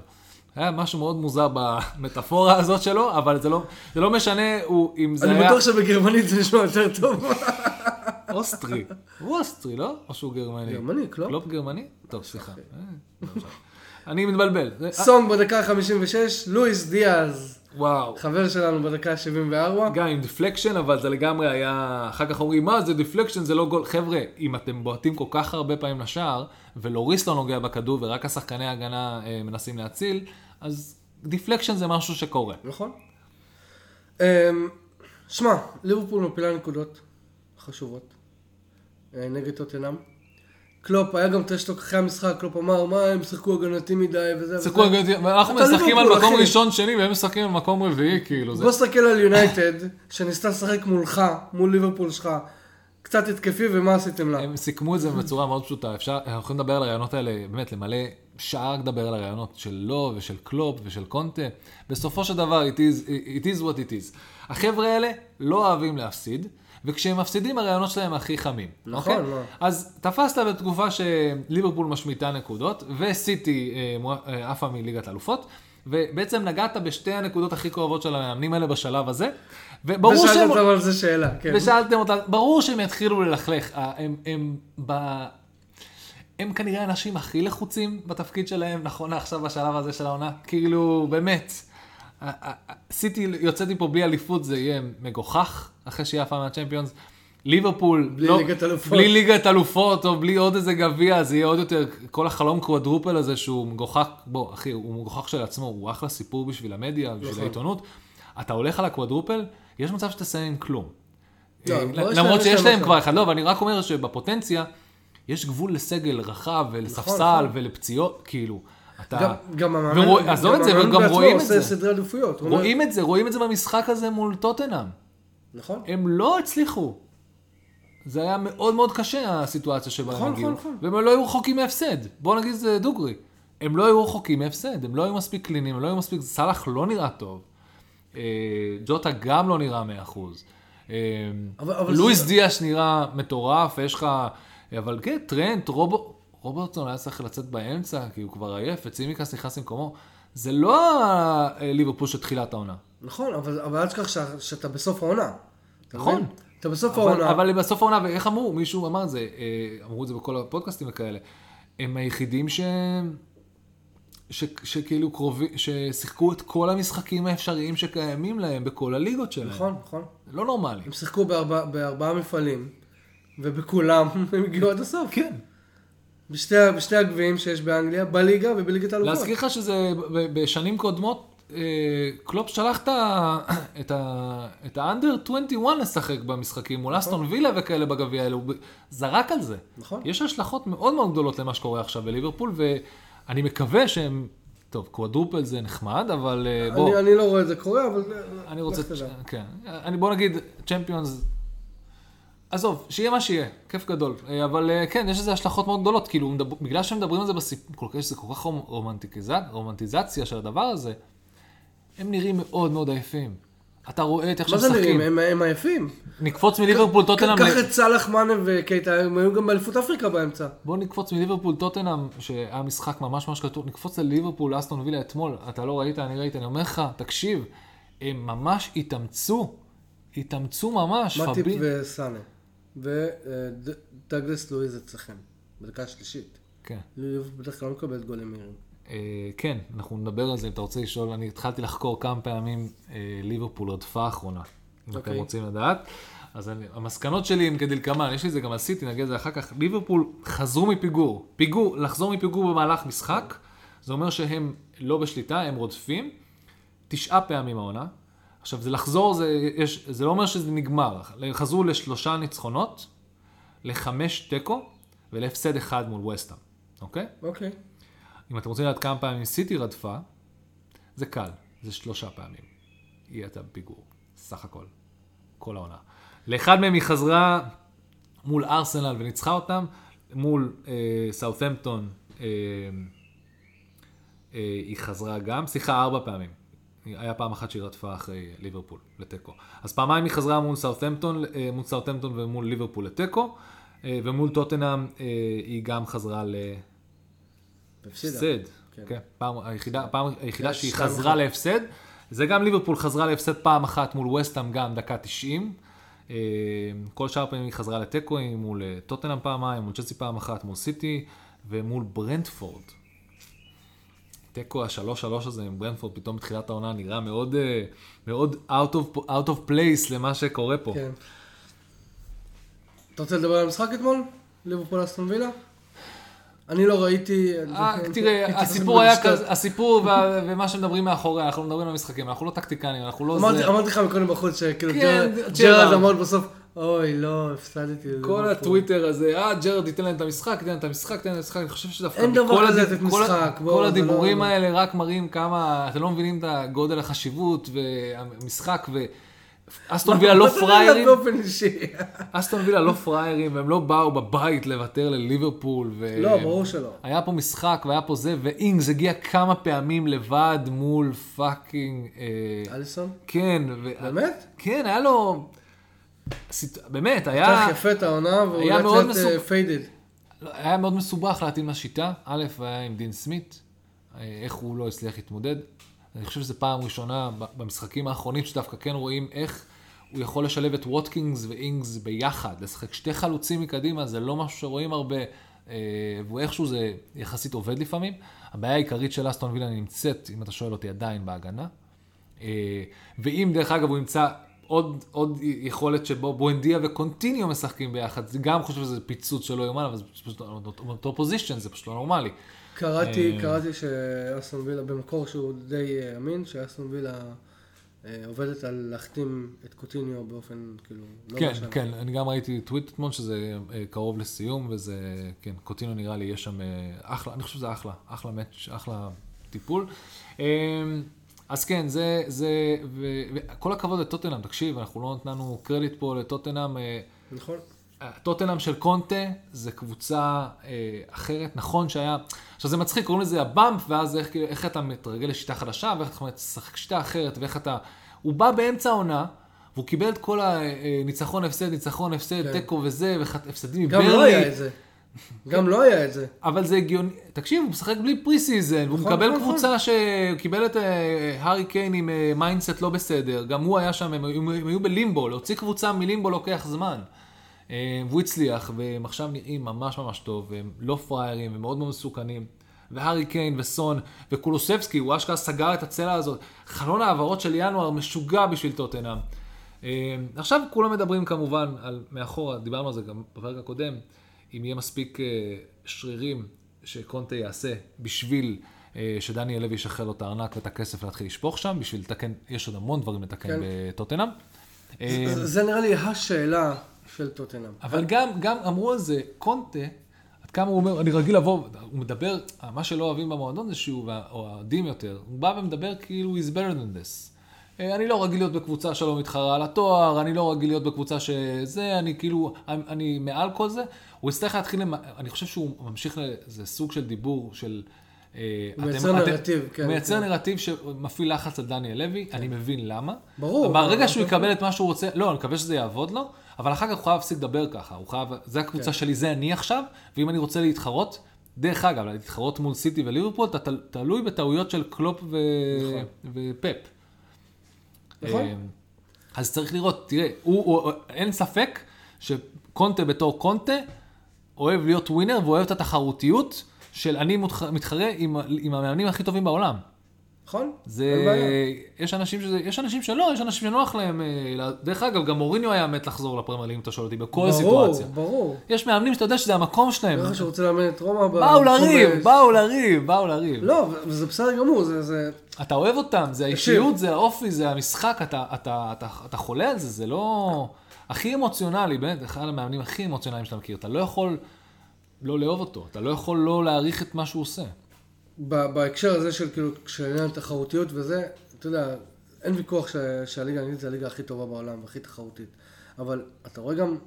היה משהו מאוד מוזר במטאפורה הזאת שלו, אבל זה לא, זה לא משנה, הוא, אם זה אני היה בטוח שבגרמנית זה נשמע יותר טוב. אוסטרי. הוא אוסטרי, לא? או שהוא גרמני? גרמני, קלופ? קלופ גרמני? טוב, סליחה. אה, לא. אני מתבלבל. סון בדקה ה-56, לואיס דיאז, וואו. חבר שלנו בדקה ה-74. גם עם deflection, אבל זה לגמרי היה... אחר כך אומרים, מה זה deflection, זה לא גול. חבר'ה, אם אתם בועטים כל כך הרבה פעמים לשער, ולוריס לא נוגע בכדור, ורק השחקני ההגנה אה, מנסים להציל, אז deflection זה משהו שקורה. נכון. אמ, שמע, ליברפול מפילה נקודות חשובות נגד טוטנאם. קלופ, היה גם trash talk אחרי המשחק, קלופ אמר, מה, הם שיחקו הגנתי מדי וזה שיחקו הגנתי- ואנחנו אתה משחקים על מקום. ראשון שני, והם משחקים על מקום רביעי, כאילו. זה- בוא תסתכל על יונייטד, שניסתה לשחק מולך, מול ליברפול שלך, קצת התקפי, ומה עשיתם לה? הם סיכמו את זה בצורה מאוד פשוטה. אפשר, אנחנו יכולים לדבר על הרעיונות האלה, באמת, למלא שעה רק לדבר על הרעיונות של לו ושל קלופ ושל קונטה. בסופו של דבר, it is, it is what it is. החבר'ה האלה לא אוהבים להפסיד, וכשהם מפסידים, הרעיונות שלהם הכי חמים. נכון, אוקיי? לא. אז תפסת בתקופה שליברפול משמיטה נקודות, וסיטי אה, אה, עפה מליגת האלופות. ובעצם נגעת בשתי הנקודות הכי כואבות של המאמנים האלה בשלב הזה. וברור שהם... ושאלת אותם על זה שאלה, כן. ושאלתם אותם, ברור שהם יתחילו ללכלך, אה, הם, הם, ב... הם כנראה האנשים הכי לחוצים בתפקיד שלהם, נכון לעכשיו בשלב הזה של העונה, כאילו, באמת. סיטי יוצאת מפה בלי אליפות, זה יהיה מגוחך, אחרי שהיא עפה מהצ'מפיונס. ליברפול, בלי לא, ליגת אלופות. בלי ליגת אלופות, או בלי עוד איזה גביע, זה יהיה עוד יותר, כל החלום קוואדרופל הזה שהוא מגוחך, בוא, אחי, הוא מגוחך של עצמו, הוא אחלה סיפור בשביל המדיה, בשביל נכון. העיתונות. אתה הולך על הקוואדרופל, יש מצב שתסיים עם כלום. לא, אה, למרות שיש להם. כבר אחד, לא, אבל אני רק אומר שבפוטנציה, יש גבול לסגל רחב ולספסל נכון. ולפציעות, כאילו, אתה... גם, גם המאמן, ורוא- עזוב את זה, המאמן בעצמו רואים עושה זה. סדרי עדיפויות. הוא אומר- רואים את זה, רואים את זה במשחק הזה מול טוטנאם. נכון. הם לא הצליחו. זה היה מאוד מאוד קשה, הסיטואציה שבה נכון, הם הגיעו. נכון, נכון. והם לא היו רחוקים מהפסד. בואו נגיד את זה דוגרי. הם לא היו רחוקים מהפסד, הם לא היו מספיק קלינים, הם לא היו מספיק... סאלח לא נראה טוב. אה, ג'וטה גם לא נראה 100%. אה, אבל- אבל לואיס זה- דיאש נראה מטורף, יש לך... אבל כן, טרנט, רוב... רוברטסון היה צריך לצאת באמצע, כי הוא כבר עייף, וצימקס נכנס למקומו. זה לא הליברפול של תחילת העונה. נכון, אבל אבל אל תשכח שאתה בסוף העונה. נכון. אתה בסוף אבל, העונה. אבל בסוף העונה, ואיך אמרו, מישהו אמר את זה, אה, אמרו את זה בכל הפודקאסטים וכאלה, הם היחידים ש... ש... שכאילו קרובים, ששיחקו את כל המשחקים האפשריים שקיימים להם בכל הליגות שלהם. נכון, נכון. לא נורמלי. הם שיחקו בארבע- בארבעה מפעלים, ובכולם הם הגיעו עד הסוף. כן. בשתי, בשתי הגביעים שיש באנגליה, בליגה ובליגת האלופות. להזכיר לך שזה בשנים קודמות, אה, קלופ שלח את ה- את האנדר 21 לשחק במשחקים מול אסטון וילה וכאלה בגביע האלה, הוא זרק על זה. נכון. יש השלכות מאוד מאוד גדולות למה שקורה עכשיו בליברפול, ואני מקווה שהם, טוב, קוואדרופל זה נחמד, אבל אה, בוא, אני, אני לא רואה את זה קורה, אבל... אני רוצה. כן, אני בוא נגיד, צ'מפיונס, עזוב, שיהיה מה שיהיה, כיף גדול, אה, אבל אה, כן, יש לזה השלכות מאוד גדולות, כאילו, בגלל שמדברים על זה בסיפור, יש לזה כל כך רומנטיזציה של הדבר הזה, הם נראים מאוד מאוד עייפים. אתה רואה את איך מה שהם זה משחקים. נראים? הם, עייפים. נקפוץ מליברפול טוטנאם, קח את סאלח מאנה וקייטה, הם היו גם באליפות אפריקה באמצע. בוא נקפוץ מליברפול טוטנאם, שהיה משחק ממש ממש כתוב, נקפוץ לליברפול אסטון וילה אתמול, אתה לא ראית, אני ראיתי, אני אומר לך, תקשיב, הם ממש התאמצו, התאמצו ממש, מטיפ פבין- וסאנה. ודגלס לואיז אצלכם, בדקה השלישית. כן. ליברפול בדרך כלל לא מקבלת גולים מהירים. אה, כן, אנחנו נדבר על זה אם אתה רוצה לשאול. אני התחלתי לחקור כמה פעמים אה, ליברפול רדפה האחרונה, אם אתם אוקיי. רוצים לדעת. אז אני, המסקנות שלי הן כדלקמן, יש לי זה גם על סיטי, נגיד את זה אחר כך. ליברפול חזרו מפיגור. פיגור, לחזור מפיגור במהלך משחק, זה אומר שהם לא בשליטה, הם רודפים. תשעה פעמים העונה. עכשיו, זה לחזור, זה, יש, זה לא אומר שזה נגמר. חזרו לשלושה ניצחונות, לחמש תיקו ולהפסד אחד מול וסטאם, אוקיי? אוקיי. אם אתם רוצים לדעת כמה פעמים סיטי רדפה, זה קל, זה שלושה פעמים. היא הייתה בפיגור, סך הכל, כל העונה. לאחד מהם היא חזרה מול ארסנל וניצחה אותם, מול אה, סאות'מפטון אה, אה, היא חזרה גם, סליחה, ארבע פעמים. היה פעם אחת שהיא רדפה אחרי ליברפול לתיקו. אז פעמיים היא חזרה מול סאות'מפטון, אה, מול סאות'מפטון ומול ליברפול לתיקו, אה, ומול טוטנאם אה, היא גם חזרה ל... הפסידה. הפסד. כן. כן. פעם היחידה, פעם היחידה יש שהיא חזרה. להפסד. זה גם ליברפול חזרה להפסד פעם אחת מול וסטאם גם דקה 90. אה, כל שאר הפעמים היא חזרה לתיקואים, מול אה, טוטנאם פעמיים, מול צ'לסי פעם אחת, מול סיטי ומול ברנדפורד. תיקו השלוש שלוש הזה עם ברנדפורד פתאום בתחילת העונה נראה מאוד, אה, מאוד out of, out of place למה שקורה פה. כן. אתה רוצה לדבר על המשחק אתמול? ליברפול אסטון וילה? אני לא ראיתי... אה, תראה, הסיפור היה. כזה, הסיפור ומה שמדברים מאחורי, אנחנו מדברים על משחקים, אנחנו לא טקטיקנים, אנחנו לא אמרתי לך מקודם בחוץ שכאילו כן. ג'רד אמר בסוף, אוי לא, הפסדתי. כל לליברפול." הטוויטר הזה, אה, ג'רד ייתן להם את המשחק, ייתן להם את המשחק, ייתן להם את המשחק, אני חושב שדווקא... אין דבר כזה לתת משחק, כל הדיבורים לא- האלה רק מראים כמה, אתם לא מבינים את הגודל החשיבות והמשחק, ואסטון וילה לא מה אתה אומר פראיירים? אסטון וילה לא פראיירים, והם לא באו בבית לוותר לליברפול. ו- לא, ברור שלא. היה פה משחק והיה פה זה, ואינגס הגיע כמה פעמים לבד מול fucking... אה, אליסון? כן. ו- באמת? כן, היה לו... סיט- באמת, פתח היה... יפה את העונה, והוא היה מאוד לאט מסוג- faded. לא, היה מאוד מסובך להתאים לשיטה. א', היה עם דין סמית, אה, איך הוא לא הצליח להתמודד. אני חושב שזו פעם ראשונה במשחקים האחרונים שדווקא כן רואים איך הוא יכול לשלב את ווטקינס ואינגס ביחד. לשחק שתי חלוצים מקדימה, זה לא משהו שרואים הרבה, אה, והוא איכשהו זה יחסית עובד לפעמים. הבעיה העיקרית של אסטון וילה נמצאת, אם אתה שואל אותי, עדיין בהגנה. אה, ואם דרך אגב הוא ימצא עוד, עוד יכולת שבו בואנדיה וקוטיניו משחקים ביחד, זה גם חושב שזה פיצוץ שלא יאומן, אבל זה פשוט אותו position, זה פשוט לא נורמלי. קראתי, אה, קראתי שאסטון וילה, במקור שהוא די אה, אמין, שאסטון וילה אה, עובדת על להחתים את קוטיניו באופן, כאילו, לא כן, בשנה. כן, אני גם ראיתי טוויט אתמול שזה קרוב לסיום, וזה, כן, קוטינו נראה לי, יש שם אחלה, אני חושב שזה אחלה, אחלה מאץ', אחלה טיפול. אה, אז כן, זה, זה, ו- וכל הכבוד לטוטנאם, תקשיב, אנחנו לא נתנו קרדיט פה לטוטנאם. אה, נכון? טוטנאם של קונטה זה קבוצה אה, אחרת, נכון שהיה, עכשיו זה מצחיק, קוראים לזה ה bump, ואז איך, איך אתה מתרגל לשיטה חדשה, ואיך אתה משחק שיטה אחרת, ואיך אתה, הוא בא באמצע העונה, והוא קיבל את כל הניצחון, הפסד, ניצחון, הפסד, כן. תיקו וזה, והפסדים גם לא היה את זה. גם לא היה את זה. אבל זה הגיוני, תקשיב, הוא משחק בלי pre season, והוא נכון, מקבל נכון, קבוצה שקיבל את אה, הארי קיין עם אה, mindset לא בסדר, גם הוא היה שם, הם היו- בלימבו, להוציא קבוצה מלימבו לוקח זמן. אה, והוא הצליח, והם עכשיו נראים ממש ממש טוב, והם לא פראיירים, הם מאוד מאוד מסוכנים. והארי קיין וסון וקולוסבסקי, הוא אשכרה סגר את הצלע הזאת. חלון ההעברות של ינואר משוגע בשביל טוטנאם. אה, עכשיו כולם מדברים כמובן על מאחורה, דיברנו על זה גם בפרק הקודם, אם יהיה מספיק אה, שרירים שקונטה יעשה בשביל אה, שדניאל לוי ישחרר לו את הארנק ואת הכסף להתחיל לשפוך שם, בשביל לתקן, יש עוד המון דברים לתקן כן. בטוטנאם. אה, זה- זה נראה לי השאלה של טוטנאם. אבל גם, גם אמרו על זה, קונטה, עד כמה הוא אומר, אני רגיל לבוא, הוא מדבר, מה שלא אוהבים במועדון זה שהוא, או האוהדים יותר, הוא בא ומדבר כאילו he's better than this. אה, אני לא רגיל להיות בקבוצה שלא מתחרה על התואר, אני לא רגיל להיות בקבוצה שזה, אני כאילו, אני, אני מעל כל זה. הוא יצטרך להתחיל, אני חושב שהוא ממשיך, זה סוג של דיבור של... אה, הוא מייצר נרטיב, כן, הוא מייצר כן. נרטיב שמפעיל לחץ על דניאל לוי, אני מבין למה. ברור. ברגע שהוא יקבל את מה שהוא רוצה, לא, אני מקווה שזה יעבוד לו, אבל אחר כך הוא חייב להפסיק לדבר ככה, הוא חייב, זה הקבוצה כן. שלי, זה אני עכשיו, ואם אני רוצה להתחרות, דרך אגב, להתחרות מול סיטי וליברפול, אתה תל- תלוי בטעויות של קלופ ו... נכון. ופפ. נכון. אה, אז צריך לראות, תראה, הוא, הוא, אין ספק שקונטה בתור קונטה, אוהב להיות ווינר ואוהב את התחרותיות של אני מתח- מתחרה עם, עם המאמנים הכי טובים בעולם. נכון? זה. יש אנשים, שזה, יש אנשים שלא, יש אנשים שנוח להם, אה, דרך אגב, גם מוריניו היה מת לחזור לפרמייר ליג, אם אתה שואל אותי, בכל סיטואציה. ברור, ברור. יש מאמנים שאתה יודע שזה המקום שלהם. נראה לך שהוא רוצה לאמן את רומא. באו לריב, באו לריב, באו לריב. לא, וזה בסדר גמור, זה... זה... אתה אוהב אותם, זה האישיות, זה האופי, זה המשחק, אתה, אתה, אתה, אתה חולה על זה, זה לא... הכי אמוציונלי, באמת, אחד המאמנים הכי אמוציונליים שאתה מכיר. אתה לא יכול לא לאהוב אותו, אתה לא יכול לא להעריך את מה שהוא עושה. בהקשר הזה של כאילו, כשעניין תחרותיות וזה, אתה יודע, אין ויכוח שהליגה האנגלית זה הליגה הכי טובה בעולם והכי תחרותית. אבל אתה רואה גם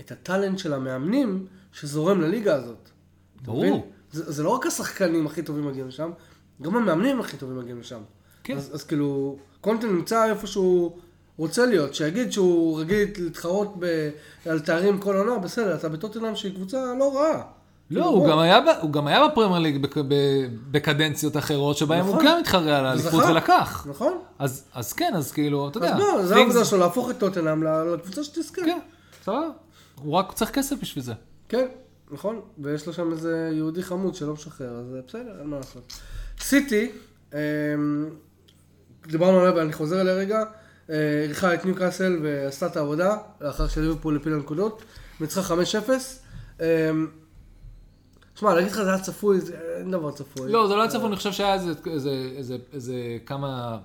את הטאלנט של המאמנים שזורם לליגה הזאת. ברור. זה, זה לא רק השחקנים הכי טובים מגיעים לשם, גם המאמנים הכי טובים מגיעים לשם. כן. אז, אז כאילו, קונטה נמצא איפה שהוא רוצה להיות, שיגיד שהוא רגיל להתחרות ב, על תארים כל עונה, בסדר, אתה בטוטנאם שהיא קבוצה לא רעה. לא, כאילו, הוא בוא. גם, היה, הוא גם היה בפרמייר ליג בק- בקדנציות אחרות, שבהם הוא נכון. גם התחרה על האליפות. ולקח. נכון? אז, אז כן, אז כאילו, אתה יודע. אז לא, זה העבודה שלו, להפוך את טוטנאם לקבוצה שתזכה. כן, סבבה. הוא רק צריך כסף בשביל זה. כן, נכון. ויש לו שם איזה יהודי חמוד שלא משחרר, אז בסדר, אין מה לעשות. סיטי, אמ, דיברנו עליה ואני חוזר אליה רגע, אה, אירחה את ניוקאסל ועשתה את העבודה, לאחר שליברפול הפילה נקודות, ניצחה 5-0. אמ, שמע, להגיד לך זה היה צפוי, אין דבר צפוי. לא, זה לא היה צפוי, אני חושב שהיה איזה, כמה,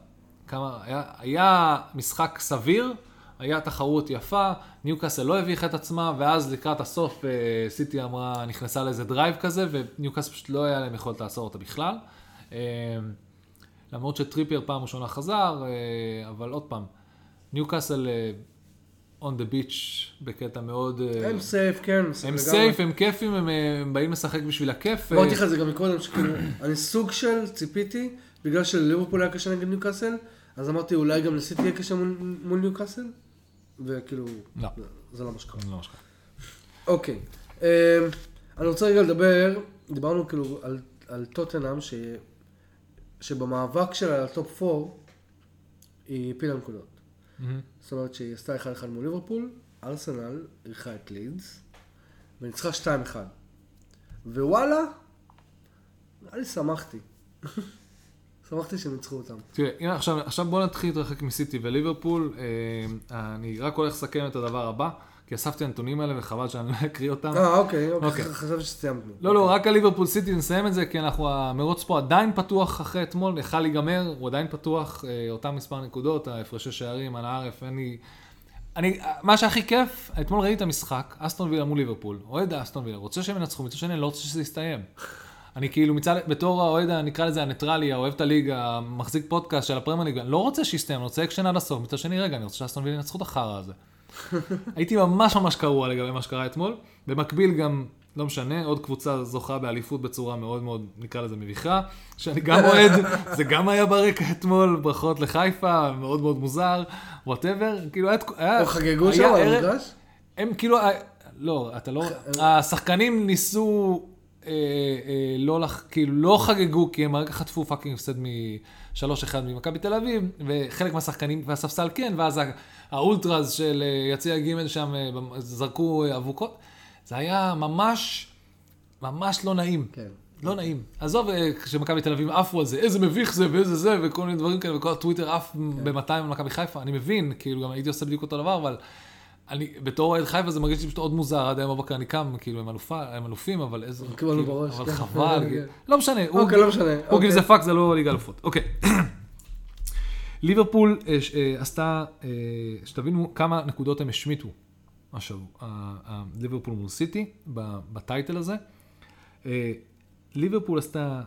כמה, היה, היה משחק סביר, היה תחרות יפה, ניוקאסל לא הביכה את עצמה, ואז לקראת הסוף אה, סיטי אמרה, נכנסה לאיזה drive כזה, וניוקאסל פשוט לא היה להם יכולת לעצור אותה בכלל. אה, למרות שטריפייר פעם ראשונה חזר, אה, אבל עוד פעם, ניוקאסל on the beach בקטע מאוד... אה, הם סייף, כן. הם. סייף, הם כיפים, הם, אה, הם באים לשחק בשביל הכיף. אמרתי אה, לך את זה גם מקודם, שכאילו, אני סוג של ציפיתי, בגלל שלליברפול היה קשה נגד ניוקאסל, אז אמרתי אולי גם לסיטי יהיה קשה מול, מול ניוקאסל, וכאילו, לא. זה לא מה שקרה. לא משהו. אוקיי, אמ, אני רוצה רגע לדבר, דיברנו כאילו על, על טוטנאם, ש, שבמאבק שלה על הטופ 4, היא הפילה נקודות. מהמם. זאת אומרת שהיא עשתה 1-1 מול ליברפול, ארסנל אירחה את לידס, וניצחה 2-1. ווואלה, נראה לי שמחתי. שמחתי שהם ניצחו אותם. תראה, הנה עכשיו, עכשיו בוא נתחיל להתרחק מסיטי וליברפול. אה, אני רק הולך לסכם את הדבר הבא, כי אספתי הנתונים האלה וחבל שאני לא אקריא אותם. אה, אוקיי, אוקיי. אוקיי, חשבתי שסיימנו. לא, לא, רק על ליברפול סיטי נסיים את זה, כי אנחנו, המרוץ פה עדיין פתוח אחרי אתמול, יכל להיגמר, הוא עדיין פתוח, אה, אותם מספר נקודות, ההפרשי שערים על הארץ, אין לי... אני, מה שהכי כיף, אתמול ראיתי את המשחק, אסטון וילה מול ליברפול, אוהד אסטון וילה, רוצה שהם ינצחו, מצד שני, אני לא רוצה שזה יסתיים. אני כאילו מצד, בתור האוהד, נקרא לזה הניטרלי, האוהב את הליגה, המחזיק פודקאסט של הפרמייר אני לא רוצה שיסתיים, אני רוצה אקשן עד הסוף, מצד שני, רגע, אני רוצה שאסטון וילה ינצחו את החרא הזה. הייתי ממש ממש קרוע לגבי מה שקרה אתמול. במקביל גם, לא משנה, עוד קבוצה זוכה באליפות בצורה מאוד מאוד, נקרא לזה מביכה, שאני גם אוהד, זה גם היה ברקע אתמול, ברכות לחיפה, מאוד מאוד מוזר, whatever, כאילו היה... הם חגגו שם על המגרש? הם כאילו, אה, לא, אתה לא, השחקנים ניסו אה, אה, לא, לח- כאילו, לא חגגו, כי הם הרגע חטפו fucking הפסד מ-3-1 ממכבי תל אביב, וחלק מהשחקנים והספסל כן, ואז האולטראז של אה, יציע ג' שם אה, זרקו אה, אבוקות. זה היה ממש, ממש לא נעים. כן. לא נעים. עזוב, כשמכבי תל אביב עפו על זה, איזה מביך זה ואיזה זה, וכל מיני דברים כאלה, וכל הטוויטר עף ב-200 על מכבי חיפה. אני מבין, כאילו, גם הייתי עושה בדיוק אותו דבר, אבל אני, בתור אוהד חיפה זה מרגיש לי פשוט עוד מוזר, עד היום בבוקר אני קם, כאילו, הם, אלופה, הם אלופים, אבל איזה... קיבלנו כאילו, בראש, אבל כן. חבל. כאילו. לא משנה. אוקיי, לא משנה. הוא אוקיי. גיל זה פאק, זה לא ליגה אלופות. אוקיי. ליברפול אה, אה, עשתה, אה, שתבינו כמה נקודות הם השמיטו ה- ליברפול מול סיטי, בטייטל הזה. ליברפול עשתה,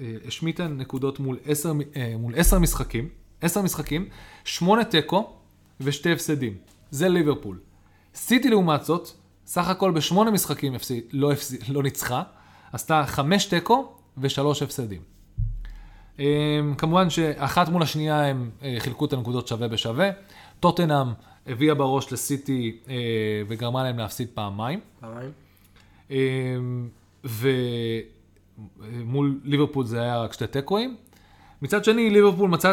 השמיטה נקודות מול עשר, מ- אה, מול עשר משחקים, עשר משחקים, שמונה תיקו ושתי הפסדים. זה ליברפול. סיטי לעומת זאת, סך הכל בשמונה משחקים הפסיד, לא, הפסיד, לא ניצחה, עשתה חמש תיקו ושלוש הפסדים. Um, כמובן שאחת מול השנייה הם uh, חילקו את הנקודות שווה בשווה. טוטנאם הביאה בראש לסיטי uh, וגרמה להם להפסיד פעמיים. פעמיים. Um, ומול ליברפול זה היה רק שתי תיקואים. מצד שני, ליברפול מצאה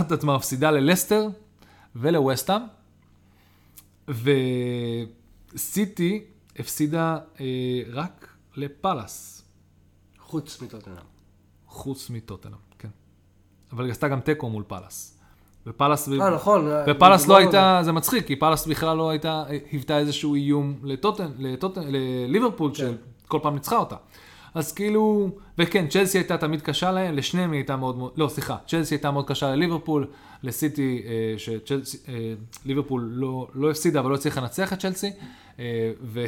את עצמה, מפסידה ללסטר ולווסטהאם. וסיטי הפסידה uh, רק לפאלאס. חוץ מטוטנאם. חוץ מטוטנאם, כן. אבל היא עשתה גם תיקו מול פאלאס. ופאלאס, אה, נכון. ופאלאס לא על הייתה, זה מצחיק, כי פאלאס בכלל לא הייתה, היוותה איזשהו איום לטוטן, לטוטן, לליברפול, כן. שכל פעם ניצחה אותה. אז כאילו, וכן, צ'לסי הייתה תמיד קשה להם, לשניהם היא הייתה מאוד מאוד, לא, סליחה, צ'לסי הייתה מאוד קשה לליברפול, לסיטי, אה, שצ'לסי, אה, ליברפול לא, לא הפסידה, אבל לא הצליחה לנצח את צ'לסי, אה, ו...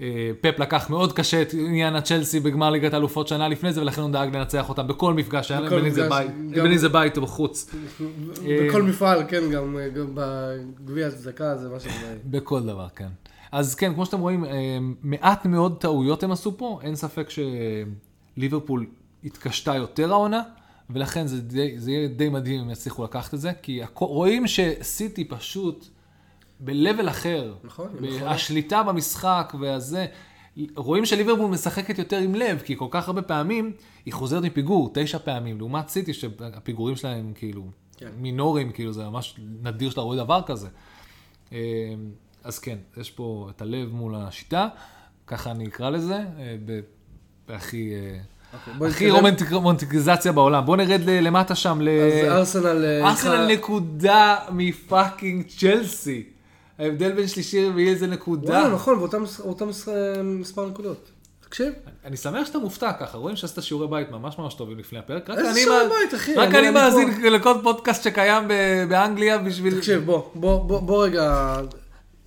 אה, פפ לקח מאוד קשה את עניין הצ'לסי בגמר ליגת האלופות שנה לפני זה, ולכן הוא דאג לנצח אותם בכל מפגש שהיה להם, בין אם זה בית- או בחוץ. בכל מפעל, כן, גם גם בגביע הצדקה זה מה שזה... בכל דבר, כן. אז כן, כמו שאתם רואים, אה, מעט מאוד טעויות הם עשו פה, אין ספק שליברפול התקשתה יותר העונה, ולכן זה, די, זה יהיה די מדהים אם יצליחו לקחת את זה, כי הכ- רואים שסיטי פשוט ב-level אחר. נכון, נכונה. השליטה במשחק והזה, רואים שליברפול משחקת יותר עם לב, כי כל כך הרבה פעמים היא חוזרת מפיגור, תשע פעמים, לעומת סיטי שהפיגורים שלהם כאילו כן. מינוריים, כאילו זה ממש נדיר שאתה רואה דבר כזה. אז כן, יש פה את הלב מול השיטה, ככה אני אקרא לזה, אה, בהכי... אה, אוקיי, הכי רומנטיקיזציה בעולם. בוא נרד למטה שם, ל... אז ארסנל... אה, ארסנל נקודה מפאקינג צ'לסי. ההבדל בין שלישי רביעי זה נקודה. וואלה, נכון, באותם מס- אותם מס- מספר נקודות. תקשיב, אני שמח שאתה מופתע ככה, רואים שעשית שיעורי בית ממש ממש טובים לפני הפרק. רק איזה שיעורי בית, אחי? רק אני- מאזין לכל פודקאסט שקיים באנגליה בשביל... תקשיב, בוא, בוא רגע,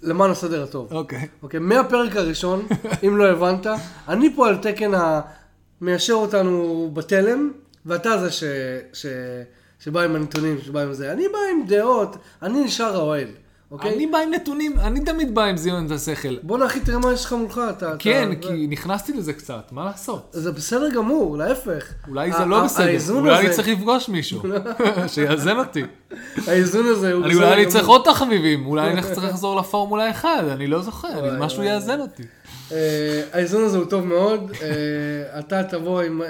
למען הסדר הטוב. אוקיי. אוקיי, מהפרק הראשון, אם לא הבנת, אני פה על תקן המיישר אותנו בתלם, ואתה זה ש... ש... שבא עם הנתונים, שבא עם זה. אני בא עם דעות, אני נשאר האוהד, אוקיי? אני בא עם נתונים, אני תמיד בא עם זיון את השכל. בואנה אחי, תראה מה יש לך מולך, אתה... כן, אתה... כי נכנסתי לזה קצת, מה לעשות? זה בסדר גמור, להפך. אולי זה לא בסדר, אולי אני הזה- צריך לפגוש מישהו, שיאזן אותי. האיזון הזה הוא אני בסדר אולי אני גמור. צריך עוד תחביבים, אולי אני צריך לחזור לפורמולה 1, אני לא זוכר, וואי, משהו. יאזן אותי. אה, האיזון הזה הוא טוב מאוד, אה, אתה תבוא עם, אה,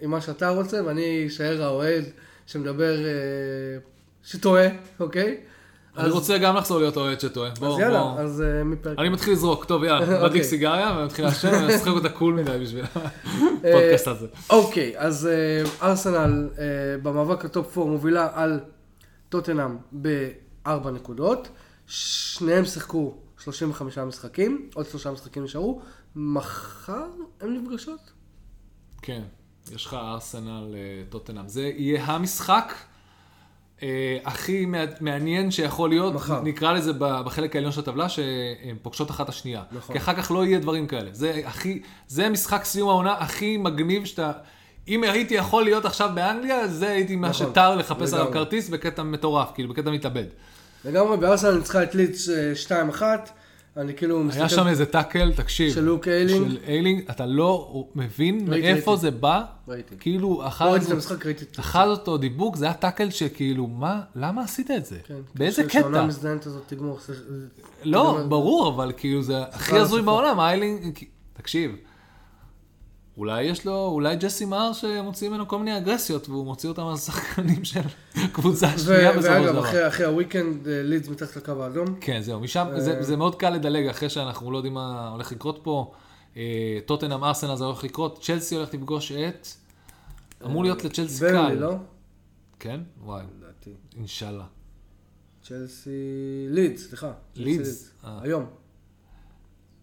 עם מה שאתה רוצה ואני אשאר האוהד שמדבר, שטועה, אוקיי? אני רוצה גם לחזור להיות האוהד שטועה. אז יאללה. אז אה, מפרק. אני מתחיל לזרוק, טוב יאללה, אוקיי. מדליק סיגריה ומתחיל לעשן ומשחק אותה cool מדי בשביל הפודקאסט הזה. אוקיי, אז אה, ארסנל אה, במאבק הטופ 4 מובילה על טוטנאם בארבע נקודות. שניהם שיחקו 35 משחקים, עוד שלושה משחקים נשארו. מחר הן נפגשות? כן, יש לך ארסנל אה, טוטנאם. זה יהיה המשחק אה, הכי מע- מעניין שיכול להיות, מחר. נקרא לזה בחלק העליון של הטבלה, שהן פוגשות אחת השנייה. נכון. כי אחר כך לא יהיה דברים כאלה. זה הכי, זה משחק סיום העונה הכי מגניב שאתה... אם הייתי יכול להיות עכשיו באנגליה, זה הייתי מה נכון, שטר לחפש עליו. כרטיס בקטע מטורף, כאילו בקטע מתאבד. לגמרי, בארסנל ניצחה את אה, 2-1. אני כאילו היה מסתכל... שם איזה טאקל, תקשיב. של לוק איילינג. של איילינג, אתה לא מבין ראיתי, מאיפה ראיתי. זה בא. ראיתי. כאילו, לא אחר ראיתי את המשחק, ראיתי את אחז אותו דיבוק, זה היה טאקל שכאילו, מה, למה עשית את זה? כן, באיזה ש- שהעונה קטע? המזדיינת הזאת תגמור. לא. ברור, אבל כאילו זה הכי הזוי. בעולם, איילינג, תקשיב. אולי יש לו, אולי ג'סי מהר שמוציא ממנו כל מיני אגרסיות, והוא מוציא אותם על שחקנים של קבוצה שנייה בסופו של ואגב, דבר. אחרי- אחרי הוויקנד, אה, לידס מתחת לקו האדום. כן, זהו, משם, זה, זה מאוד קל לדלג אחרי שאנחנו לא יודעים מה הולך לקרות פה. אה, טוטנאם ארסנל זה הולך לקרות, צ'לסי הולך לפגוש את... אמור להיות לצ'לסי ברלי, קל. לא? כן? וואי, לדעתי. אינשאללה. צ'לסי לידס, סליחה. לידס, אה. היום.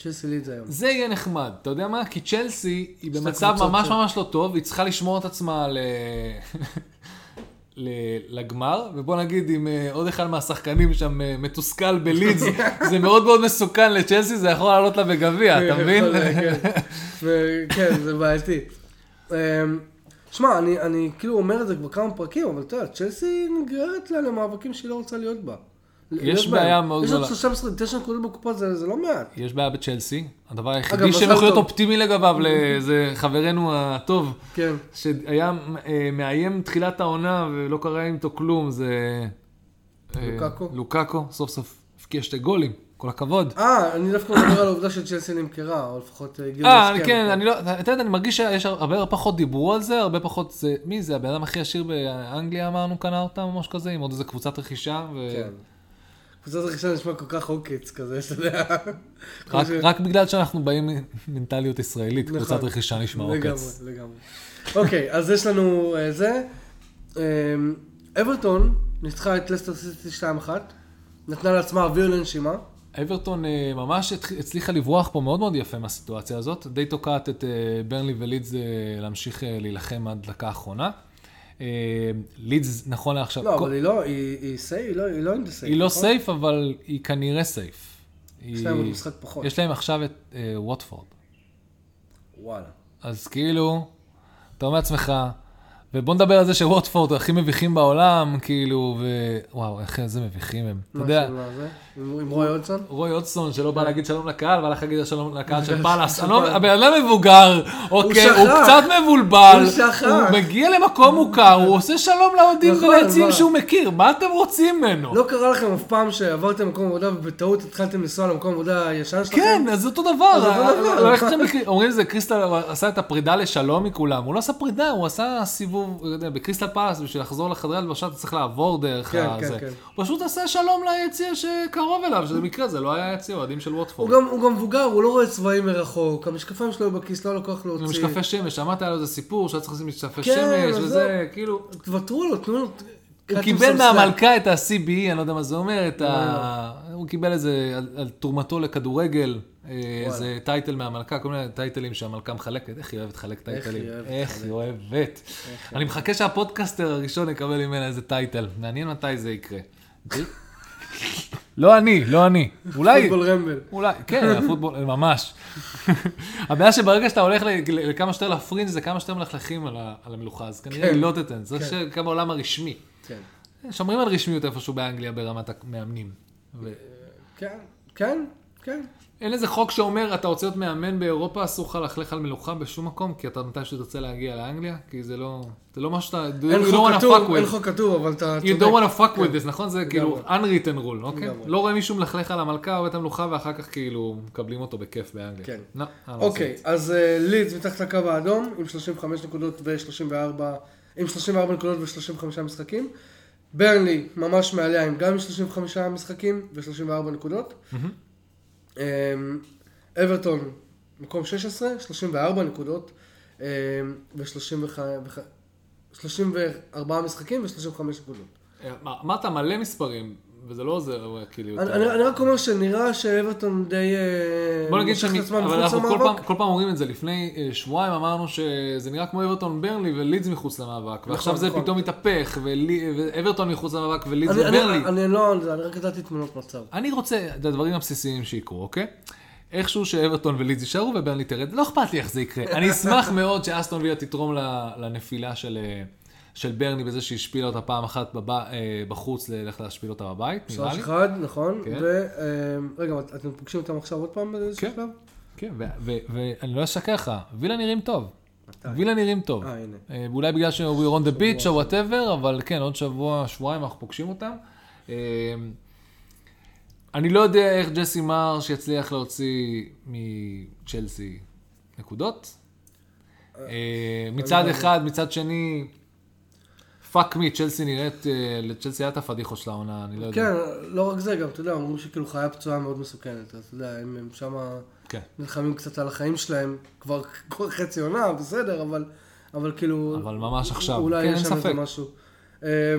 צ'לסי לידס היום. זה יהיה נחמד, אתה יודע מה? כי צ'לסי היא במצב ממש ש- ממש לא טוב, היא צריכה לשמור את עצמה ל... לגמר, ובוא נגיד אם אה, עוד אחד מהשחקנים שם אה, מתוסכל בלידס, זה מאוד מאוד מסוכן לצ'לסי, זה יכול לעלות לה בגביע, אתה מבין? כן. כן, זה בעייתי. אמ, שמע, אני כאילו אומר את זה כבר כמה פרקים, אבל אתה יודע, צ'לסי נגררת לה למאבקים שהיא לא רוצה להיות בה. יש. בעיה מאוד יש עוד גדולה. שלושה משחקים, תשע נקודות בקופה זה, זה לא מעט. יש בעיה בצ'לסי, הדבר היחידי שהם יכולים להיות. אופטימי לגביו, זה חברנו הטוב, כן. שהיה אה, מאיים תחילת העונה ולא קרה איתו כלום, זה... אה, לוקאקו? לוקאקו, סוף סוף הבקיע שתי גולים, כל הכבוד. אה, אני דווקא מדבר על העובדה שצ'לסי נמכרה, או לפחות אה, הגיעו אה, להסכם. כן, אני לא, אתה יודע, אני מרגיש שיש הרבה פחות דיברו על זה, הרבה פחות, זה, מי זה, הבן אדם הכי עשיר באנגליה אמרנו, קנה אותם או משהו כזה, עם עוד איזה קבוצת רכישה, ו... כן. קבוצת רכישה נשמע כל כך עוקץ כזה, שאתה יודע. רק, ש- רק בגלל שאנחנו באים ממנטליות ישראלית, נכון. קבוצת רכישה נשמע עוקץ. לגמרי, לגמרי. אוקיי, אז יש לנו אה, זה. אה, אברטון ניצחה את לסטר סיטי 2-1, נתנה לעצמה אוויר לנשימה. אברטון אה, ממש הצליחה לברוח פה מאוד מאוד יפה מהסיטואציה הזאת, די תוקעת את אה, ברנלי ולידס להמשיך להילחם עד דקה האחרונה. אה, לידס, נכון לעכשיו, לא, אבל היא לא, היא סייף, היא לא- לא אינדה סייף. היא לא נכון? סייף, אבל היא כנראה סייף. יש להם עוד משחק פחות. יש להם עכשיו את אה, ווטפורד. וואלה. אז כאילו, אתה אומר לעצמך, ובוא נדבר על זה שווטפורד הכי מביכים בעולם, כאילו, ווואו, איך איזה מביכים הם. אתה יודע? עם רוי אודסון? רוי אודסון שלא בא להגיד שלום לקהל, בא לך להגיד שלום לקהל של פאלאס. לא- פאלאס. הבן אדם מבוגר, אוקיי, הוא. קצת מבולבל, הוא שכח. הוא מגיע למקום מוכר, הוא עושה שלום לאוהדים נכון, וליציעים מה? שהוא מכיר, מה אתם רוצים ממנו? לא קרה לכם אף פעם שעברתם מקום עבודה ובטעות התחלתם לנסוע למקום עבודה הישן שלכם? כן, אז זה אותו דבר. דבר. לא? אומרים זה, קריסטל עשה את הפרידה לשלום מכולם. הוא לא עשה פרידה, הוא עשה סיבוב, יודע, בקריסטל פלאס, בשביל לחזור לחדרי הלבשה אתה צריך לעבור דרך כן, כן, הזה. כן. פשוט עשה שלום ליציע שקרוב אליו, שזה מקרה, זה לא היה יציע אוהדים של ווטפורד. גם, הוא גם מבוגר, הוא לא רואה צבעים מרחוק, המשקפיים שלו בכיס, לא היה לו כוח להוציא. משקפי שמש, שמעת על איזה סיפור שהיה צריך לשים משקפי כן, שמש, וזה, כאילו... תוותרו לו, תנו לו... הוא קיבל מהמלכה את ה-CBE, אני לא יודע מה זה אומר, את לא, ה... הוא קיבל איזה, על, תרומתו לכדורגל, אה, איזה טייטל מהמלכה, כל מיני טייטלים שהמלכה מחלקת, איך היא אוהבת לחלק טייטלים, איך היא אוהבת. אני מחכה שהפודקאסטר הראשון יקבל ממנה איזה טייטל, מעניין מתי זה יקרה. לא אני, לא אני. אולי, פוטבול ראמבל. אולי, כן, הפוטבול, ממש. הבעיה שברגע שאתה הולך לכמה שיותר להפרינג' זה כמה שיותר מלכלכים על המלוכה, אז כנראה כן. היא לא תיתן, זה שגם בעולם הרשמי. כן. שומרים על רשמיות איפשהו באנגליה ברמת המאמנים. כן, כן, כן. אין איזה חוק שאומר, אתה רוצה להיות מאמן באירופה, אסור לך ללכלך על מלוכה בשום מקום, כי אתה מתישהו תרצה להגיע לאנגליה, כי זה לא, זה לא מה שאתה, אין חוק כתוב, אין. חוק כתוב, אבל אתה You don't want to fuck with this, נכון? זה כאילו unwritten rule, אוקיי? לא רואה מישהו מלכלך על המלכה או את המלוכה, ואחר כך כאילו מקבלים אותו בכיף באנגליה. כן. לא, אוקיי. אז אה, לידס מתחת לקו האדום, עם 35 נקודות ו-34, עם 34 נקודות ו-35 משחקים. ברנלי ממש מעליה עם גם 35 משחקים ו-34 נקודות. אברטון מקום 16, 34 נקודות ו-34 משחקים ו-35 נקודות. אה, אמרת מלא מספרים, וזה לא עוזר, כאילו... אני, אתה- אני, רק אומר שנראה שאברטון די אה, בוא נגיד עצמה אבל אנחנו כל. פעם, כל פעם אומרים את זה. לפני אה, שבועיים אמרנו שזה נראה כמו אברטון ברלי ולידס מחוץ למאבק. ועכשיו זה נכון. פתאום מתהפך, ולי- ואברטון מחוץ למאבק ולידס אני, אני. אני, אני לא על זה, אני רק ידעתי תמונות מצב. אני רוצה את הדברים הבסיסיים שיקרו, אוקיי? איכשהו שאברטון ולידס יישארו וברלי תרד, לא אכפת לי איך זה יקרה. אני אשמח מאוד שאסטון ויה תתרום לנפילה של, אה, של ברני בזה שהשפילה אותה פעם אחת בב... אה, בחוץ, ללכת להשפיל אותה בבית, נראה שלוש לי. אחד, נכון. כן. ו... אה, רגע, אתם פוגשים אותם עכשיו עוד פעם באיזשהו כן. שלב? כן, ו- ו- ואני לא אשקר לך, וילה נראים טוב. וילה נראים טוב. אה, הנה. אה, אולי בגלל ש-we're on the beach או whatever, אבל כן, עוד שבוע, שבועיים אנחנו פוגשים אותם. אה, אני לא יודע איך ג'סי מרש יצליח להוציא מצ'לסי נקודות. אה, מצד אחד, מצד שני, fuck me, צ'לסי נראית, אה, לצ'לסי היה את הפדיחות של העונה, אני לא יודע. כן, לא רק זה, גם, אתה יודע, אמרו שכאילו חיה פצועה מאוד מסוכנת, אז אתה יודע, הם, הם שמה כן. נלחמים קצת על החיים שלהם, כבר כבר חצי עונה, בסדר, אבל, אבל כאילו... אבל ממש עכשיו. אולי כן, יש אין שם איזה ספק. משהו. אה,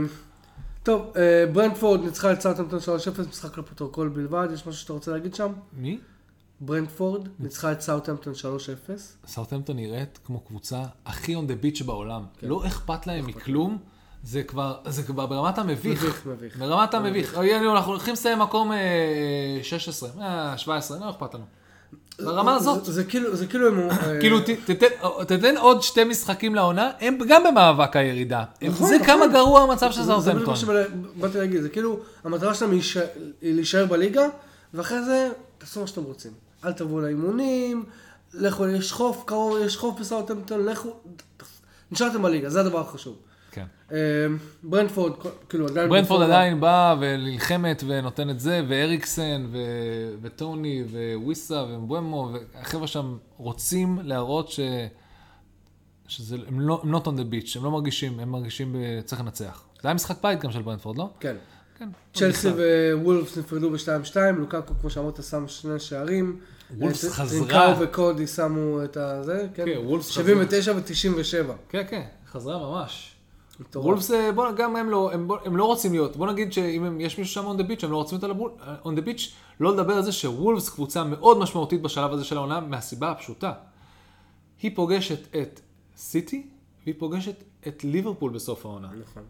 טוב, אה, ברנטפורד ניצחה את סאוטהמפטון 3-0, משחק לפרוטוקול בלבד, יש משהו שאתה רוצה להגיד שם? מי? ברנטפורד ניצחה את סאוטהמפטון 3-0. סאוטהמפטון נראית כמו קבוצה הכי on the beach בעולם. כן. לא אכפת להם מכלום, זה כבר, זה כבר ברמת המביך. מביך, מביך. ברמת המביך. אנחנו הולכים לסיים מקום אה, 16, אה, 17, לא אכפת לנו. ברמה הזאת. זה, כאילו, זה כאילו הם... אה, כאילו, תתן- עוד שתי משחקים לעונה, הם גם במאבק הירידה. נכון, זה נכון. כמה גרוע המצב של זה- זה בדיוק. מה שבאתי להגיד, זה כאילו, המטרה שלהם היא להישאר- היא להישאר בליגה, ואחרי זה, תעשו מה שאתם רוצים. אל תבואו לאימונים, לכו, יש חוף קרוב, יש חוף בסאוטהמפטון, לכו, נשארתם בליגה, זה הדבר החשוב. כן. אה, ברנדפורד, כאילו עדיין... ברנפורד בפורמה. עדיין באה ונלחמת ונותנת זה, ואריקסן, ו- וטוני, וויסה, ומבואמו, והחבר'ה שם רוצים להראות ש... שזה, הם לא, הם not on the beach, הם לא מרגישים, הם מרגישים צריך לנצח. זה היה משחק בית גם של ברנפורד, לא? כן. כן. צ'לסי. ווולפס נפרדו ב-2-2, לוקאקו, כמו שאמרת, שם שני שערים. וולפס אה, חזרה. טרינקאו וקודי שמו את הזה, כן? כן, וולפס 79 ו-97. כן, כן, חזרה ממש. וולפס, אה, בוא, גם הם לא, הם, הם לא רוצים להיות, בוא נגיד שאם הם, יש מישהו שם on the beach, הם לא רוצים להיות on the beach, לא לדבר על זה שוולפס קבוצה מאוד משמעותית בשלב הזה של העונה, מהסיבה הפשוטה. היא פוגשת את סיטי, והיא פוגשת את ליברפול בסוף העונה. נכון.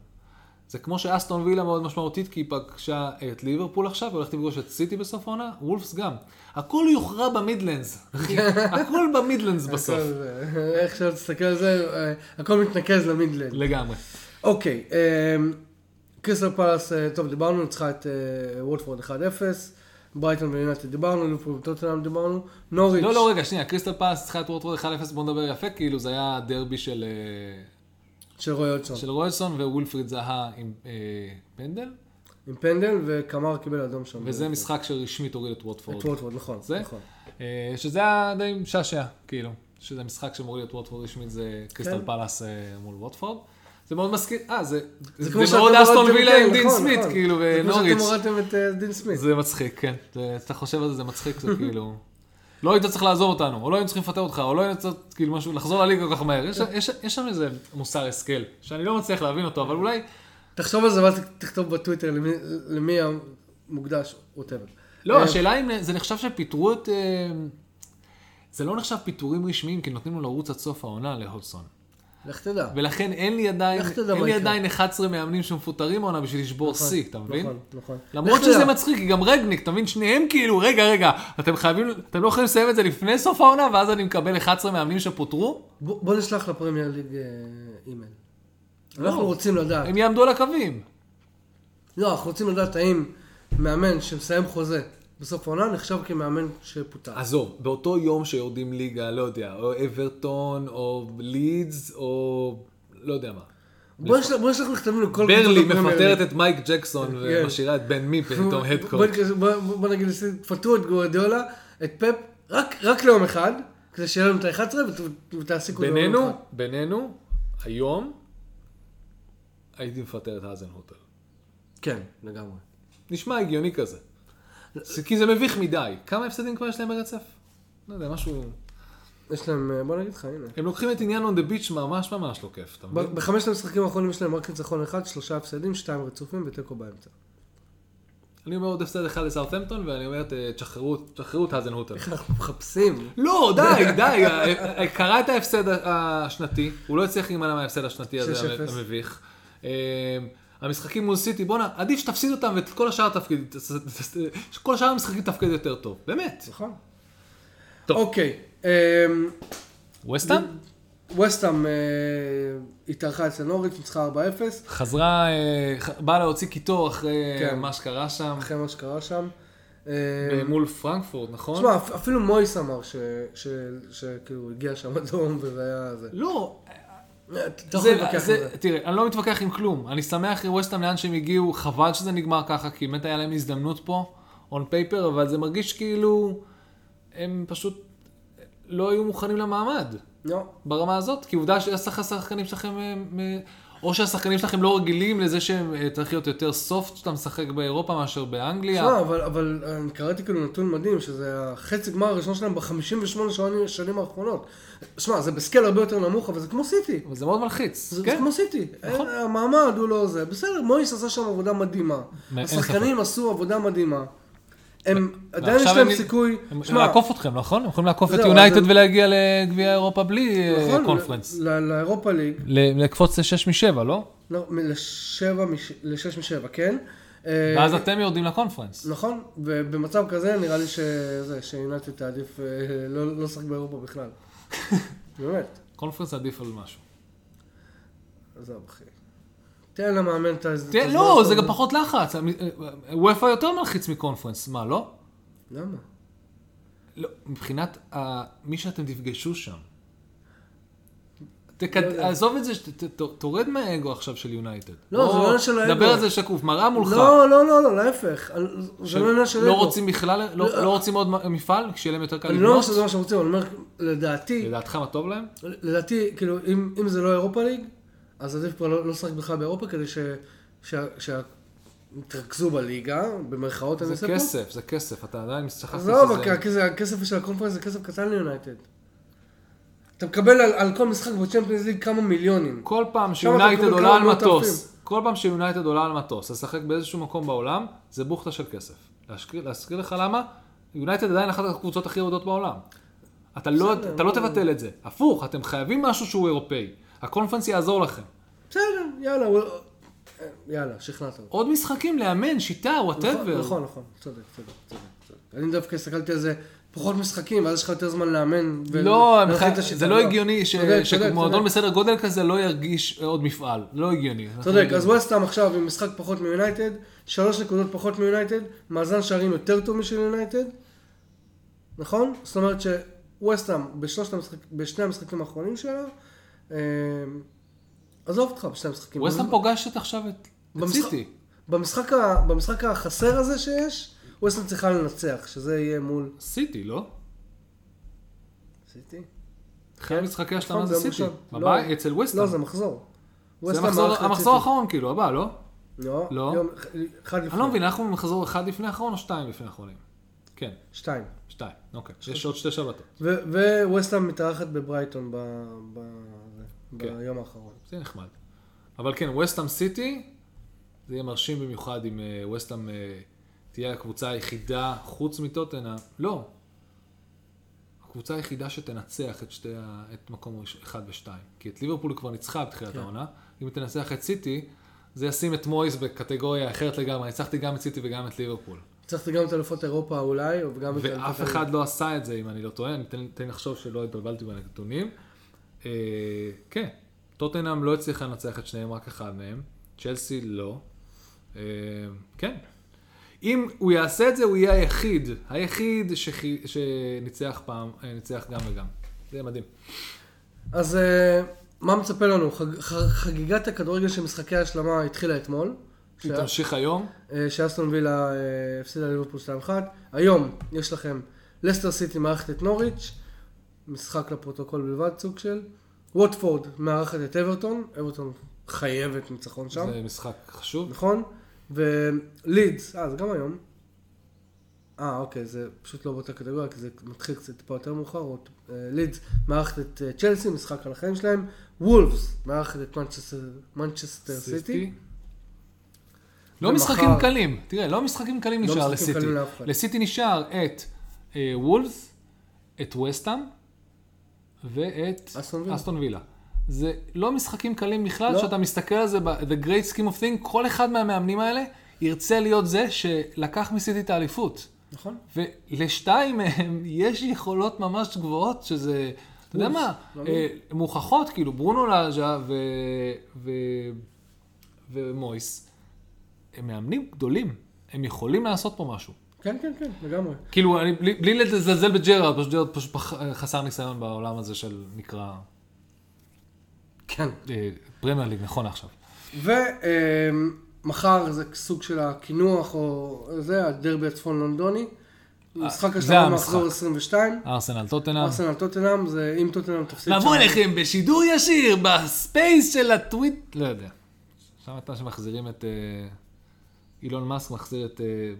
זה כמו שאסטון וילה מאוד משמעותית, כי היא פגשה את ליברפול עכשיו, והולכת לפגוש את סיטי בסוף העונה, וולפס גם. הכל יוכרע במידלנדס, אחי. הכל במידלנדס בסוף. זה- איך שלא תסתכל על זה, אה, הכל מתנקז למידלנד. לגמרי. אוקיי, אמ, קריסטל פלאס, אה, טוב, דיברנו, ניצחה את אה, ווטפורד 1-0, ברייטון ויונייטד דיברנו, ליברפול וטוטנאם דיברנו, נוריץ', לא, לא, רגע, שנייה, קריסטל פלאס צריכה את וורטרוד 1-0, בוא נדבר יפה, כאילו זה היה דרבי של, אה, של רוי אודסון, של רויסון, ווילפריד זהה עם פנדל, עם פנדל, וקמר קיבל אדום שם. וזה משחק שרשמית הוריד את את ווטפורד. וולפורד, נכון, זה? נכון. שזה היה די משעשע, כאילו, שזה משחק שמוריד את ווטפורד רשמית, זה קריסטל כן. פלאס אה, מול ווטפורד. זה מאוד מזכיר, אה, זה, זה זה מאוד אסטון וילה עם דין נכון, סמית, נכון. כאילו, זה כמו שאתם ונוריץ'. הורדתם את אה, דין סמית. זה מצחיק, כן. אתה חושב על זה, זה מצחיק, זה כאילו... לא היית צריך לעזוב אותנו, או לא היינו צריכים לפטר אותך, או לא היינו צריכים כאילו משהו, לחזור לליגה כל כך מהר. יש, יש, יש שם איזה מוסר השכל, שאני לא מצליח להבין אותו, אבל אולי... תחשוב על זה ואז תכתוב בטוויטר למי- המוקדש, ווטאבר. לא, השאלה אם זה נחשב שפיטרו את... אה, זה לא נחשב פיטורים רשמיים, כי נותנים לו לרוץ עד סוף העונה להודסון. לך תדע. ולכן אין לי עדיין, תדע אין לי. עדיין 11 מאמנים שמפוטרים העונה בשביל לשבור נכון, שיא, אתה מבין? נכון, נכון. למרות שזה. מצחיק, כי גם רגניק, אתה מבין? שניהם כאילו, רגע, רגע, אתם חייבים, אתם לא יכולים לסיים את זה לפני סוף העונה, ואז אני מקבל 11 מאמנים שפוטרו? בוא נשלח לפרמייר ליג אה, אימייל. לא. אנחנו רוצים לדעת. הם יעמדו על הקווים. לא, אנחנו רוצים לדעת האם מאמן שמסיים חוזה בסוף העונה נחשב כמאמן שפוטר. עזוב, באותו יום שיורדים ליגה, לא יודע, או אברטון, או לידס, או לא יודע מה. בוא נשלח מכתבים לכל ברלי קבוצות הפרמייר מפטרת. את מייק ג'קסון כן. ומשאירה את בן מי פתאום הדקוט. בוא- נגיד, תפטרו את גוארדיולה, את פפ, רק ליום אחד, כדי שיהיה לנו את ה-11 ותעסיקו את זה בינינו, בינינו, היום הייתי מפטר את האזן הוטל. כן, לגמרי. נשמע הגיוני כזה. כי זה מביך מדי. כמה הפסדים כבר יש להם ברצף? לא יודע, משהו... יש להם, אה, בוא נגיד לך, הנה. הם לוקחים את עניין on the beach ממש ממש לא כיף, אתה מבין? בחמשת המשחקים האחרונים יש להם רק ניצחון אחד, שלושה הפסדים, שתיים רצופים ותיקו באמצע. אני אומר עוד הפסד אחד לסארטמפטון, ואני אומר, "ת- תשחררו את האזן הוטר. איך אנחנו מחפשים? לא, די, די, אה, אה, קרה את ההפסד השנתי, הוא לא הצליח להימנע מההפסד השנתי הזה 6-0. המביך. אה, המשחקים מול סיטי, בואנה, עדיף שתפסיד אותם ואת כל השאר תפקיד, כל השאר המשחקים תפקד יותר טוב, באמת. נכון. טוב. אוקיי. ווסטהאם? ווסטהאם אה, התארחה אצל נוריץ', ניצחה 4-0, חזרה, אה, באה להוציא קיטור אחרי כן. מה שקרה שם, אחרי מה שקרה שם. אה, מול פרנקפורט, נכון? תשמע, אפ- אפילו מויס אמר שכאילו הגיע שם אדום וזה היה זה. לא, אתה יכול זה, להתווכח. תראה, אני לא מתווכח עם כלום. אני שמח אחרי ווסטהאם לאן שהם הגיעו, חבל שזה נגמר ככה, כי באמת היה להם הזדמנות פה, און פייפר, אבל זה מרגיש כאילו הם פשוט לא היו מוכנים למעמד לא. ברמה הזאת, כי עובדה שהשחקנים שלכם, הם, אה, או שהשחקנים שלכם לא רגילים לזה שהם אה, צריך להיות יותר סופט כשאתה משחק באירופה מאשר באנגליה. תשמע, אבל, אבל אני קראתי כאילו נתון מדהים, שזה החצי גמר הראשון שלהם ב-58 שנים, האחרונות. שמע, זה בסקייל הרבה יותר נמוך, אבל זה כמו סיטי. אבל זה מאוד מלחיץ. זה, כן. זה כמו סיטי. נכון. המעמד הוא לא זה. בסדר, מויס עשה שם עבודה מדהימה. השחקנים עשו עבודה מדהימה. הם, עדיין יש להם הם- סיכוי. הם יכולים לעקוף אתכם, נכון? הם יכולים לעקוף את יונייטד ולהגיע לגביע אירופה בלי אה, נכון, קונפרנס. ל- ל- לאירופה ליג, לקפוץ ל-6 מ-7, לא? לא, לשש משבע, כן? אה, ואז אתם יורדים לקונפרנס. נכון, ובמצב כזה נראה לי שיונייטד תעדיף אה, לא לא לשחק באירופה בכלל. באמת, קונפרנס עדיף על משהו. עזוב אחי. תן למאמן את ה... לא, זה. גם פחות לחץ. וופא יותר מלחיץ מקונפרנס, מה, לא? למה? לא, מבחינת מי שאתם תפגשו שם. לא. עזוב את זה, תורד מהאגו עכשיו של יונייטד. לא, זה לא עניין של האגו. דבר על זה שקוף, מראה מולך. לא, לא, לא, לא, להפך. זה לא עניין של לא אגו. רוצים בכלל, לא לא. לא רוצים עוד מפעל, כשיהיה להם יותר קל אני לא אומר לבנות? שזה מה שהם רוצים, אני אומר, לדעתי, לדעתך מה טוב להם? לדעתי, כאילו, אם זה לא אירופה ליג, אז עדיף כבר לא לא לשחק בכלל באירופה, כדי ש... ש- ש- יתרכזו בליגה, במרכאות אני זה עושה פה. כסף, זה כסף, אתה עדיין שכחת עזוב, שזה- כי הכסף- הכסף של הקונפרנס זה כסף קטן ליונייטד. אתה מקבל על, על כל משחק בצ'מפיונס ליג כמה מיליונים. כל פעם שיונייטד עולה על מטוס, כל פעם שיונייטד עולה על מטוס, לשחק באיזשהו מקום בעולם, זה בוכטה של כסף. להזכיר, להזכיר לך למה? יונייטד עדיין אחת הקבוצות הכי אהודות בעולם. אתה לא, אתה לא. תבטל את זה. הפוך, אתם חייבים משהו שהוא אירופאי. הקונפרנס יעזור לכם. בסדר, יאללה, יאללה, שכנעת אותי. עוד משחקים, לאמן, שיטה, נכון, whatever. נכון, נכון, צודק, צודק, צודק. צודק. אני דווקא הסתכלתי על זה, פחות משחקים, ואז יש לך יותר זמן לאמן. לא. זה לא הגיוני צודק, צודק, שמועדון. בסדר גודל כזה לא ירגיש עוד מפעל. לא הגיוני. צודק, יודעים. אז ווסטהאם עכשיו עם משחק פחות מיונייטד, שלוש נקודות פחות מיונייטד, מאזן שערים יותר טוב משל יונייטד, נכון? זאת אומרת שווסטהאם בשני המשחקים האחרונים שלה, אה, עזוב אותך בשני המשחקים. ווסטהאם פוגשת עכשיו את סיטי. במשחק, החסר הזה שיש, ווסטהאם צריכה לנצח, שזה יהיה מול... סיטי, לא? סיטי? אחרי המשחקי השלמה נכון, זה ביום סיטי. בבית, לא. אצל ווסטהאם. לא, זה מחזור. זה המחזור-. האחרון כאילו, הבא, לא? לא, לא. יום אחד לפני. אני לא מבין, אנחנו במחזור אחד לפני האחרון או שתיים לפני האחרונים? כן, שתיים. שתיים, אוקיי. יש עוד שתי שבתות. וווסטהאם מתארחת בברייטון. כן. ביום האחרון. זה נחמד. אבל כן, ווסטהאם סיטי, זה יהיה מרשים במיוחד אם אה, ווסטהאם אה, תהיה הקבוצה היחידה, חוץ מטוטנה, לא. הקבוצה היחידה שתנצח את, שתי, ה- את מקום ראש- אחד ושתיים. כי את ליברפול כבר ניצחה בתחילת כן. העונה. אם היא תנצח את סיטי, זה ישים את מויס בקטגוריה אחרת לגמרי. ניצחתי גם את סיטי וגם את ליברפול. הצלחתי גם את אלופות אירופה אולי, וגם את ואף אלופות אחד לא עשה את זה, אם אני לא טועה, אני תן לחשוב שלא התבלבלתי בנתונים. אה, כן, טוטנאם לא הצליחה לנצח את שניהם, רק אחד מהם. צ'לסי לא. אה, כן. אם הוא יעשה את זה, הוא יהיה היחיד, היחיד שחי, שניצח פעם, אה, ניצח גם וגם. זה יהיה מדהים. אז אה, מה מצפה לנו? חג, חגיגת הכדורגל של משחקי ההשלמה התחילה אתמול. היא תמשיך היום. שאסטון וילה הפסידה לליברפול 2-1. היום יש לכם לסטר סיטי מארחת את נוריץ', משחק לפרוטוקול בלבד, סוג של. ווטפורד מארחת את אברטון, אברטון חייבת ניצחון שם, זה משחק חשוב. נכון? ולידס, אה, זה גם היום. אה, אוקיי, זה פשוט לא באותה קטגוריה, כי זה מתחיל קצת טיפה יותר מאוחר. אה, לידס מארחת את אה, צ'לסי, משחק על החיים שלהם. וולפס מארחת את מנצ'סטר- סיטי. לא משחקים קלים, תראה, לא משחקים קלים לא נשאר לסיטי. לסיטי נשאר את אה, וולפס, את וסטאם ואת אסטון וילה. זה לא משחקים קלים בכלל, לא. כשאתה מסתכל על זה ב- The Great Scheme of Thing, כל אחד מהמאמנים האלה ירצה להיות זה שלקח מסיטי את האליפות. נכון? ולשתיים מהם יש יכולות ממש גבוהות, שזה, אתה יודע מה, אה, מוכחות, כאילו ברונו לאז'ה ו... ו... ומויס, הם מאמנים גדולים, הם יכולים לעשות פה משהו. כן, כן, כן, לגמרי. כאילו, אני, בלי, בלי לזלזל בג'רארד, פשוט ג'רארד פשוט פח, חסר ניסיון בעולם הזה של נקרא כן. אה, פרמייר ליג, נכון עכשיו. ומחר זה סוג של הקינוח, או זה, הדרבי הצפון לונדוני. משחק אה, זה השלמה המשחק. מחזור 22. ארסנל טוטנאם. ארסנל טוטנאם, זה אם טוטנאם תפסיד נבוא אליכם בשידור ישיר, ב space של הטוויט, לא יודע. שם אתה שמחזירים את... אה, אילון מאסק מחזיר את אה,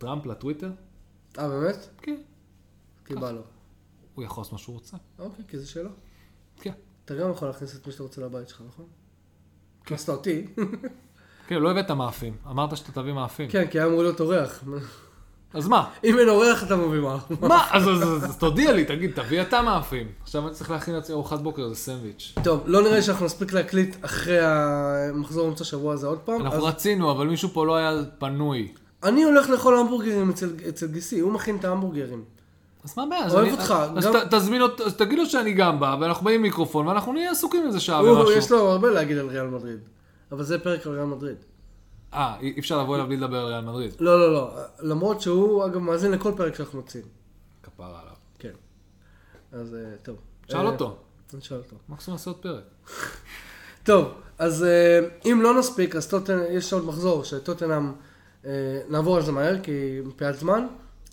טראמפ לטוויטר? אה, באמת? כן. כי בא לו. הוא יכול לעשות מה שהוא רוצה. אוקיי, כי זה שלו. כן. אתה גם יכול להכניס את מי שאתה רוצה לבית שלך, נכון? הכנסת אותי. כן, לא הבאת מאפים. אמרת שאתה תביא מאפים. כן, כי היה אמור להיות אורח. אז מה? אם אין אורח אתה מביא מה. מה? אז- תודיע לי, תגיד, תביא אתה מאפים. עכשיו אני צריך להכין לעצמי ארוחת בוקר, זה סנדוויץ'. טוב, לא נראה שאנחנו נספיק להקליט אחרי המחזור אמצע השבוע הזה עוד פעם. אנחנו רצינו, אבל מישהו פה לא היה פנוי. אני הולך לאכול המבורגרים אצל- אצל גיסי, הוא מכין את ההמבורגרים. אז מה הבעיה? אוהב אני- אותך, אז גם- ת- תזמין אותו, אז תגיד לו שאני גם בא, ואנחנו באים עם מיקרופון, ואנחנו נהיה עסוקים איזה שעה ומשהו. יש לו הרבה להגיד על ריאל מדריד. אבל זה פרק על ריאל מדריד. אה, אי אפשר לבוא אליו בלי לדבר על ריאל מדריד. לא, לא, לא. למרות שהוא, אגב, מאזין לכל פרק שאנחנו מוצאים. כפרה עליו. כן. אז אה, טוב. שאל אה, אותו. אני אשאל אותו. מקסימום נעשה עוד פרק. טוב, אז אה, אם לא נספיק, אז יש עוד מחזור שטוטנאם, נעבור על זה מהר, כי מפאת זמן.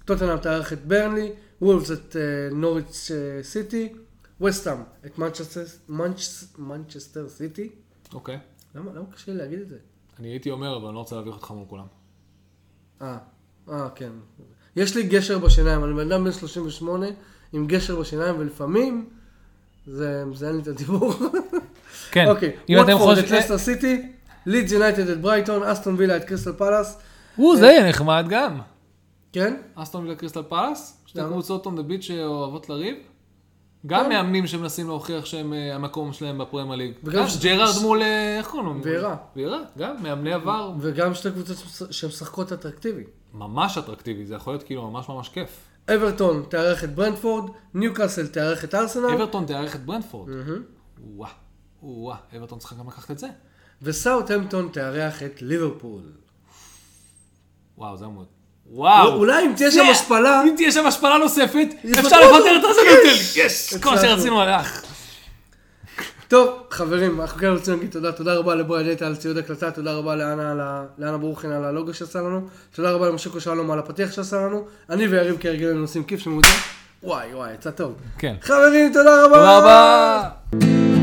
טוטנאם תארח את ברנלי, וולפס את אה, נוריץ' אה, סיטי, וסטאם את מנצ'סטר- מנצ'- מנצ'סטר סיטי. אוקיי. למה למה קשה לי להגיד את זה? אני הייתי אומר, אבל אני לא רוצה להביך אותך מול כולם. אה, אה, כן. יש לי גשר בשיניים, אני בן אדם בן 38 עם גשר בשיניים, ולפעמים זה מזיין לי את הדיבור. כן. אוקיי, אם אתם ווטפורד את חושבים... לסטר סיטי, לידס יונייטד את ברייטון, אסטון וילה את קריסטל פלאס, הוא, זה יהיה נחמד גם. כן? אסטון וילה קריסטל פלאס, שתי? קבוצות on the beach שאוהבות לריב. גם כן. מאמנים שמנסים להוכיח שהם, אה, המקום שלהם בפרמייר ליג. וגם ג'רארד מול, אה, איך קוראים לו? וירה. וירה, גם, מאמני עבר. וגם שתי קבוצות שמש- שמשחקות אטרקטיבי. ממש אטרקטיבי, זה יכול להיות כאילו ממש ממש כיף. אברטון תארח את ברנדפורד, ניוקאסל תארח את ארסנל, אברטון תארח את ברנדפורד. וואה, וואה, אברטון צריכה גם לקחת את זה. וסאוטהמפטון תארח את ליברפול. וואו, זה עמוד. וואו. אולי אם תהיה שם זה- השפלה, אם תהיה שם השפלה נוספת, אפשר. לפטר את הרזנטל. יש, כל הצלחנו. שרצינו הלך. טוב, חברים, אנחנו כן רוצים להגיד תודה, תודה רבה לבועי דטה על ציוד הקלטה, תודה רבה לאנה, ברוכין על הלוגו שעשה לנו, תודה רבה למשוקו שלום על הפתיח שעשה לנו, אני ויריב כהרגלנו עושים כיף שמוצא, וואי וואי, יצא טוב. כן. חברים, תודה רבה! תודה רבה.